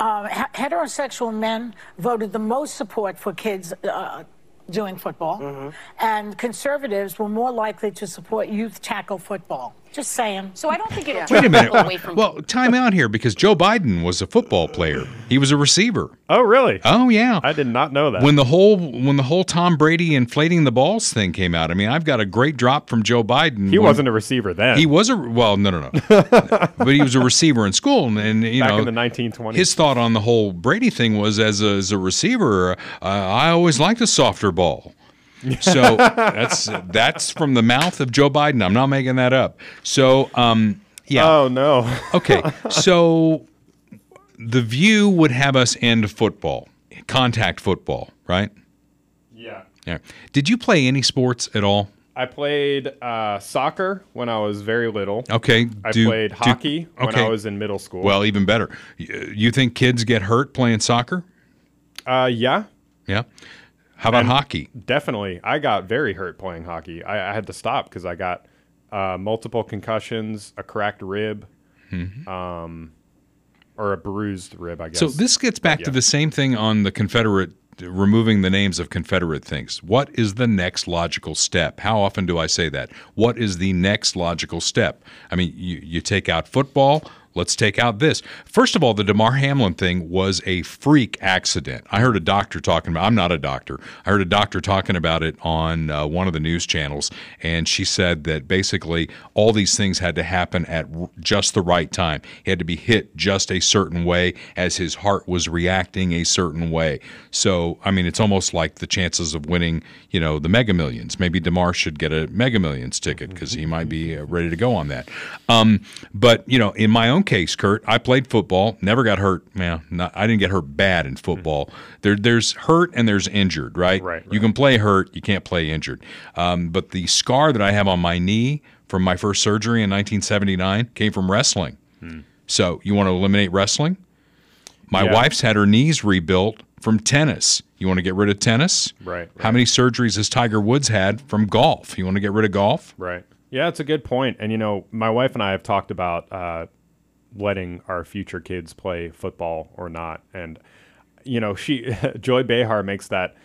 Um, he- heterosexual men voted the most support for kids uh, doing football, and conservatives were more likely to support youth tackle football. Just saying. So I don't think it'll Wait a minute. Well, time out here because Joe Biden was a football player. He was a receiver. Oh, really? Oh, yeah. I did not know that. When the whole when the whole Tom Brady inflating the balls thing came out, I mean, I've got a great drop from Joe Biden. He when- wasn't a receiver then. He was a well, no, no, no, but he was a receiver in school, and, and you Back know, in the 1920s. his thought on the whole Brady thing was as a, as a receiver, uh, I always liked a softer ball. So that's that's from the mouth of Joe Biden. I'm not making that up. So, um, yeah. Oh no. okay, so the View would have us end football, contact football, right? Yeah. Yeah. Did you play any sports at all? I played uh, soccer when I was very little. Okay. I do- played do- hockey when I was in middle school. Well, even better. You, you think kids get hurt playing soccer? uh, yeah, Yeah. How about And hockey? Definitely. I got very hurt playing hockey. I, I had to stop because I got uh, multiple concussions, a cracked rib, um, or a bruised rib, I guess. Mm-hmm. So this gets back But to the same thing on the Confederate removing the names of Confederate things. What is the next logical step? How often do I say that? What is the next logical step? I mean, you, you take out football. Let's take out this. First of all, the Damar Hamlin thing was a freak accident. I heard a doctor talking about. I'm not a doctor. I heard a doctor talking about it on uh, one of the news channels, and she said that basically all these things had to happen at just the right time. He had to be hit just a certain way as his heart was reacting a certain way. So, I mean, it's almost like the chances of winning, you know, the Mega Millions. Maybe Damar should get a Mega Millions ticket because he might be uh, ready to go on that. Um, but you know, in my own case, Kurt, I played football, never got hurt. Man, not, I didn't get hurt bad in football. There, there's hurt and there's injured, right? Right. You can play hurt, you can't play injured. Um, but the scar that I have on my knee from my first surgery in 1979 came from wrestling. So you want to eliminate wrestling? My Yeah. wife's had her knees rebuilt from tennis. You want to get rid of tennis? Right, How many surgeries has Tiger Woods had from golf? You want to get rid of golf? Right. Yeah, it's a good point. And you know, my wife and I have talked about uh, letting our future kids play football or not. And you know, she Joy Behar makes that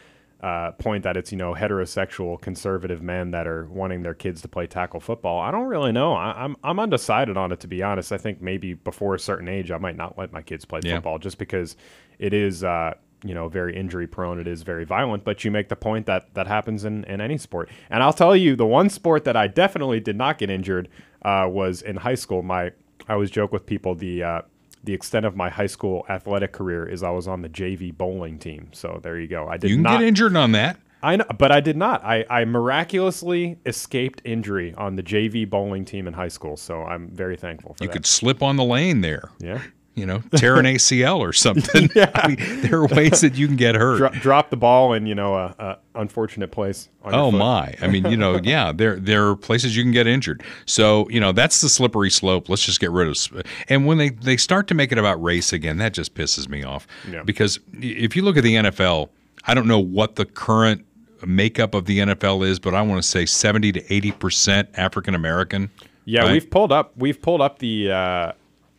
uh, point that it's you know heterosexual conservative men that are wanting their kids to play tackle football. I don't really know. I, I'm I'm undecided on it to be honest. I think maybe before a certain age, I might not let my kids play Yeah. football just because it is. Uh, you know, very injury prone. It is very violent, but you make the point that that happens in, in any sport. And I'll tell you, the one sport that I definitely did not get injured uh, was in high school. My I always joke with people the uh, the extent of my high school athletic career is I was on the JV bowling team. So there you go. I did You can not get injured on that. I know, but I did not. I, I miraculously escaped injury on the JV bowling team in high school, so I'm very thankful for You that. could slip on the lane there. Yeah. You know, tear an ACL or something. I mean, there are ways that you can get hurt. Dro- drop the ball in, you know, a, a unfortunate place. Oh my! I mean, you know, yeah, there there are places you can get injured. So you know that's the slippery slope. Let's just get rid of. And when they they start to make it about race again, that just pisses me off. Yeah. Because if you look at the NFL, I don't know what the current makeup of the NFL is, but I want to say seventy to eighty percent African American. Yeah, right? we've pulled up. We've pulled up the, uh,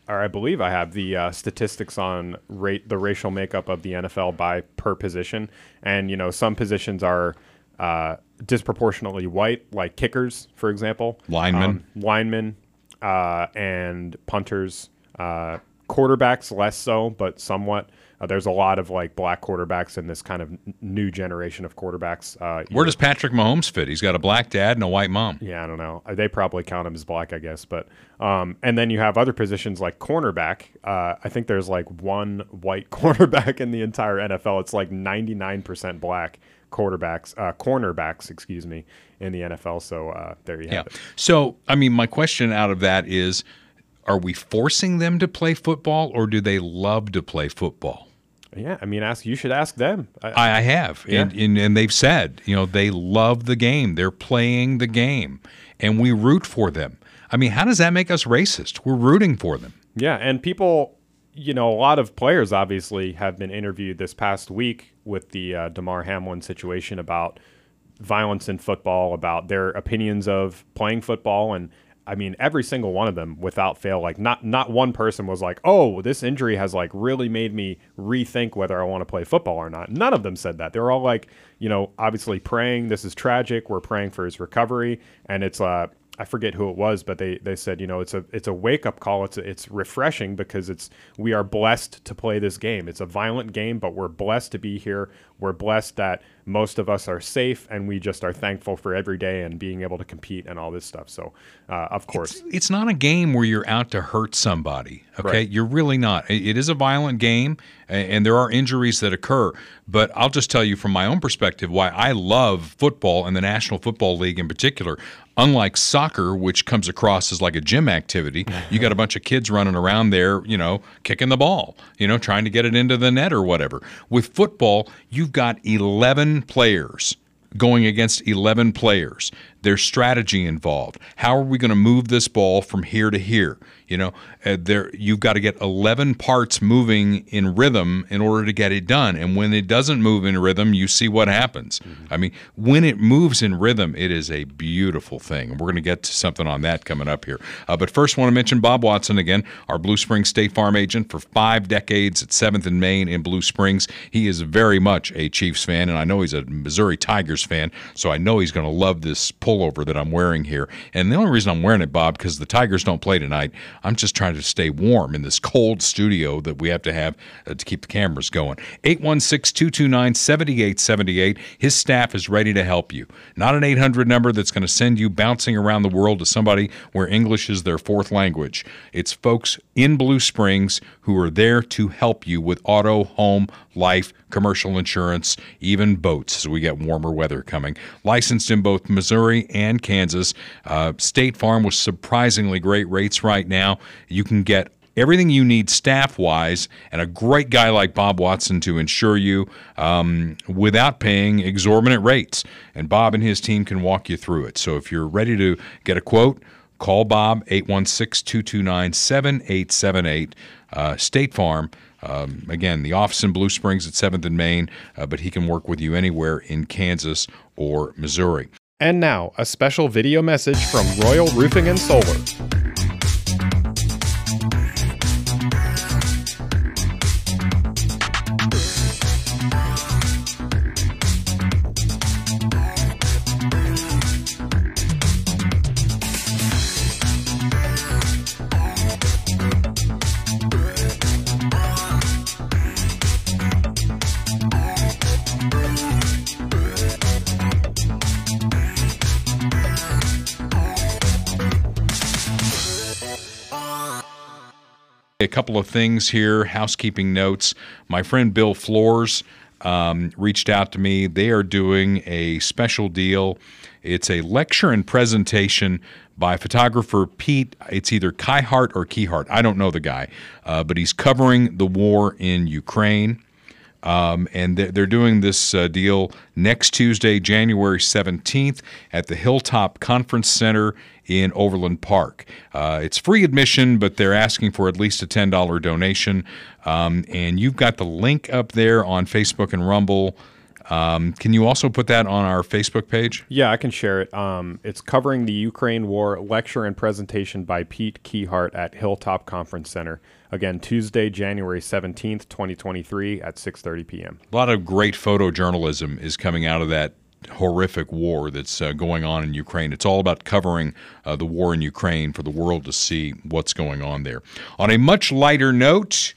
or I believe I have the uh, statistics on rate the racial makeup of the NFL by per position, and you know some positions are uh, disproportionately white, like kickers, for example, Linemen. um, linemen, uh, and punters. Uh, quarterbacks less so, but somewhat. Uh, there's a lot of like black quarterbacks in this kind of new generation of quarterbacks. Uh, Where does Patrick Mahomes fit? He's got a black dad and a white mom. yeah, I don't know. Uh, They probably count him as black, I guess. But um, and then you have other positions like cornerback. Uh, I think there's like one white cornerback in the entire NFL. It's like 99% black quarterbacks, uh, cornerbacks, excuse me, in the NFL. So uh, there you Yeah. have it. So, I mean, my question out of that is are we forcing them to play football or do they love to play football? Yeah, I mean, ask you should ask them. I, I have, Yeah. and, and and they've said, you know, they love the game. They're playing the game, and we root for them. I mean, how does that make us racist? We're rooting for them. Yeah, and people, you know, a lot of players obviously have been interviewed this past week with the uh, Damar Hamlin situation about violence in football, about their opinions of playing football, and I mean, every single one of them, without fail, like not not one person was like, "Oh, this injury has like really made me rethink whether I want to play football or not." None of them said that. They were all like, you know, obviously praying. This is tragic. We're praying for his recovery, and it's uh, I forget who it was, but they, they said, you know, it's a it's a wake up call. It's it's refreshing because it's we are blessed to play this game. It's a violent game, but we're blessed to be here. We're blessed that most of us are safe, and we just are thankful for every day and being able to compete and all this stuff. So, uh, of course, It's not a game where you're out to hurt somebody. Okay, Right. you're really not. It- is a violent game, and there are injuries that occur. But I'll just tell you from my own perspective why I love football and the National Football League in particular. Unlike soccer, which comes across as like a gym activity, you got a bunch of kids running around there, you know, kicking the ball, you know, trying to get it into the net or whatever. With football, you've got 11 players going against 11 players. There's strategy involved. How are we going to move this ball from here to here? You know, uh, there you've got to get 11 parts moving in rhythm in order to get it done. And when it doesn't move in rhythm, you see what happens. I mean, when it moves in rhythm, it is a beautiful thing. And we're going to get to something on that coming up here. Uh, but first, I want to mention Bob Watson again, our Blue Springs State Farm agent for five decades at 7th and Main in Blue Springs. He is very much a Chiefs fan, and I know he's a Missouri Tigers fan, so I know he's going to love this pullover that I'm wearing here. And the only reason I'm wearing it, Bob, because the Tigers don't play tonight, I'm just trying to stay warm in this cold studio that we have to have uh, to keep the cameras going. 816 229 7878. His staff is ready to help you. Not an 800 number that's going to send you bouncing around the world to somebody where English is their fourth language. It's folks in Blue Springs who are there to help you with auto, home, life, commercial insurance, even boats as we get warmer weather coming. Licensed in both Missouri and Kansas. Uh, State Farm with surprisingly great rates right now. You can get everything you need staff wise and a great guy like Bob Watson to insure you um, without paying exorbitant rates. And Bob and his team can walk you through it. So if you're ready to get a quote, call Bob 816 229 7878. Uh, State Farm. Um, again, the office in Blue Springs at 7th and Main, uh, but he can work with you anywhere in Kansas or Missouri. And now, a special video message from Royal Roofing and Solar. Couple of things here, housekeeping notes. My friend Bill Floors um, reached out to me. They are doing a special deal. It's a lecture and presentation by photographer Pete. It's either Kihart or Keyhart. I don't know the guy, uh, but he's covering the war in Ukraine. Um, and they're, doing this uh, deal next Tuesday, January 17th, at the Hilltop Conference Center in Overland Park. Uh, it's free admission, but they're asking for at least a $10 donation. Um, and you've got the link up there on Facebook and Rumble. Um, can you also put that on our Facebook page? Yeah, I can share it. Um, it's covering the Ukraine war lecture and presentation by Pete Keyhart at Hilltop Conference Center. Again, Tuesday, January 17th, 2023 at 6:30 p.m. A lot of great photojournalism is coming out of that horrific war that's uh, going on in Ukraine. It's all about covering uh, the war in Ukraine for the world to see what's going on there. On a much lighter note,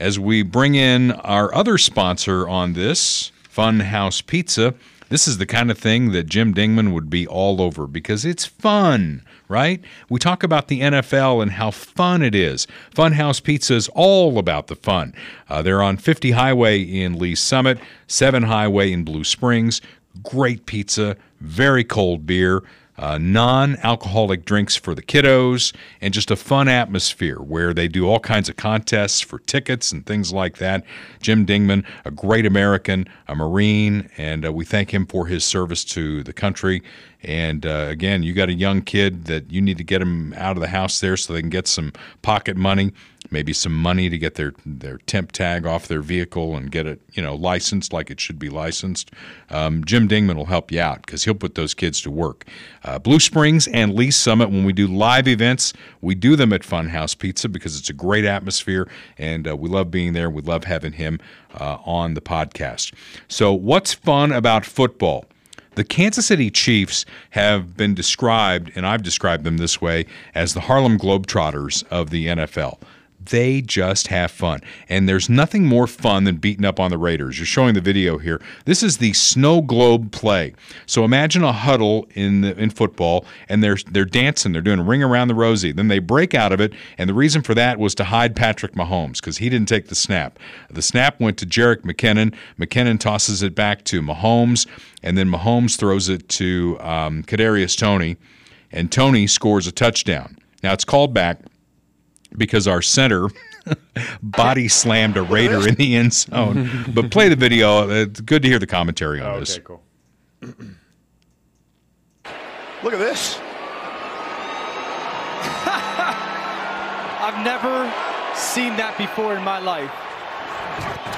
as we bring in our other sponsor on this, Funhouse Pizza, this is the kind of thing that Jim Dingman would be all over because it's fun, right? We talk about the NFL and how fun it is. Funhouse Pizza is all about the fun. Uh, they're on 50 Highway in Lee Summit, 7 Highway in Blue Springs. Great pizza, very cold beer uh, non alcoholic drinks for the kiddos, and just a fun atmosphere where they do all kinds of contests for tickets and things like that. Jim Dingman, a great American, a Marine, and uh, we thank him for his service to the country. And uh, again, you got a young kid that you need to get them out of the house there so they can get some pocket money maybe some money to get their their temp tag off their vehicle and get it you know licensed like it should be licensed. Um, Jim Dingman will help you out because he'll put those kids to work. Uh, Blue Springs and Lee Summit when we do live events, we do them at Funhouse Pizza because it's a great atmosphere and uh, we love being there. We love having him uh, on the podcast. So what's fun about football? The Kansas City Chiefs have been described, and I've described them this way, as the Harlem Globetrotters of the NFL they just have fun. And there's nothing more fun than beating up on the Raiders. You're showing the video here. This is the snow globe play. So imagine a huddle in the, in football and they're they're dancing, they're doing a ring around the rosy. Then they break out of it, and the reason for that was to hide Patrick Mahomes because he didn't take the snap. The snap went to Jerick McKinnon. McKinnon tosses it back to Mahomes, and then Mahomes throws it to um, Kadarius Toney, and Toney scores a touchdown. Now it's called back because our center body slammed a Raider in the end zone. but play the video. It's good to hear the commentary on Oh, this. okay, cool. Look at this. I've never seen that before in my life.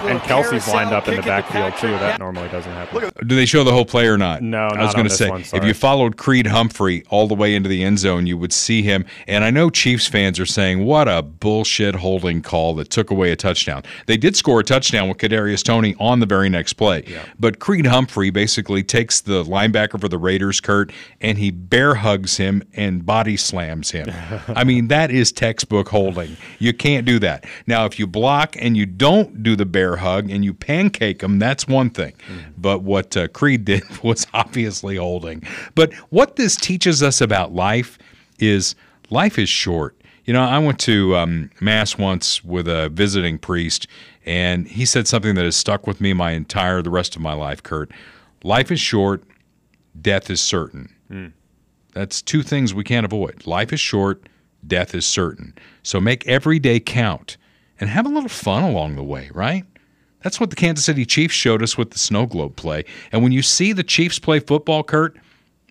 And Kelce's lined up in the kick it to backfield too. That normally doesn't happen. Do they show the whole play or not? No, I was going to say one, if you followed Creed Humphrey all the way into the end zone, you would see him. And I know Chiefs fans are saying, "What a bullshit holding call that took away a touchdown." They did score a touchdown with Kadarius Toney on the very next play, but Creed Humphrey basically takes the linebacker for the Raiders, Kurt, and he bear hugs him and body slams him. I mean, that is textbook holding. You can't do that. Now, if you block and you don't do the bear hug and you pancake them, that's one thing. But what uh, Creed did was obviously holding. But what this teaches us about life is life is short. You know, I went to um, mass once with a visiting priest, and he said something that has stuck with me my entire the rest of my life. Kurt, life is short, death is certain. That's two things we can't avoid. Life is short, death is certain. So make every day count and have a little fun along the way, right? That's what the Kansas City Chiefs showed us with the snow globe play. And when you see the Chiefs play football, Kurt,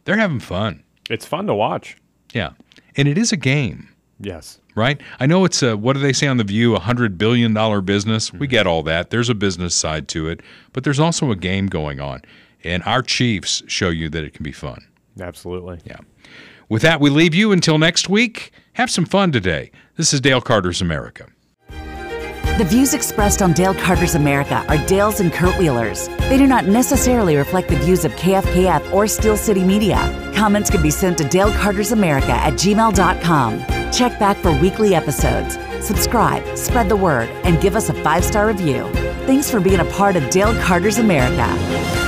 they're having fun. It's fun to watch. Yeah. And it is a game, Yes. right? I know it's a, what do they say on The View, a $100 billion business. We mm-hmm. get all that. There's a business side to it, but there's also a game going on. And our Chiefs show you that it can be fun. Absolutely. Yeah. With that, we leave you until next week. Have some fun today. This is Dale Carter's America. The views expressed on Dale Carter's America are Dale's and Kurt Wheeler's. They do not necessarily reflect the views of KFKF or Steel City Media. Comments can be sent to Dale Carter's America at gmail.com. Check back for weekly episodes. Subscribe, spread the word, and give us a five star review. Thanks for being a part of Dale Carter's America.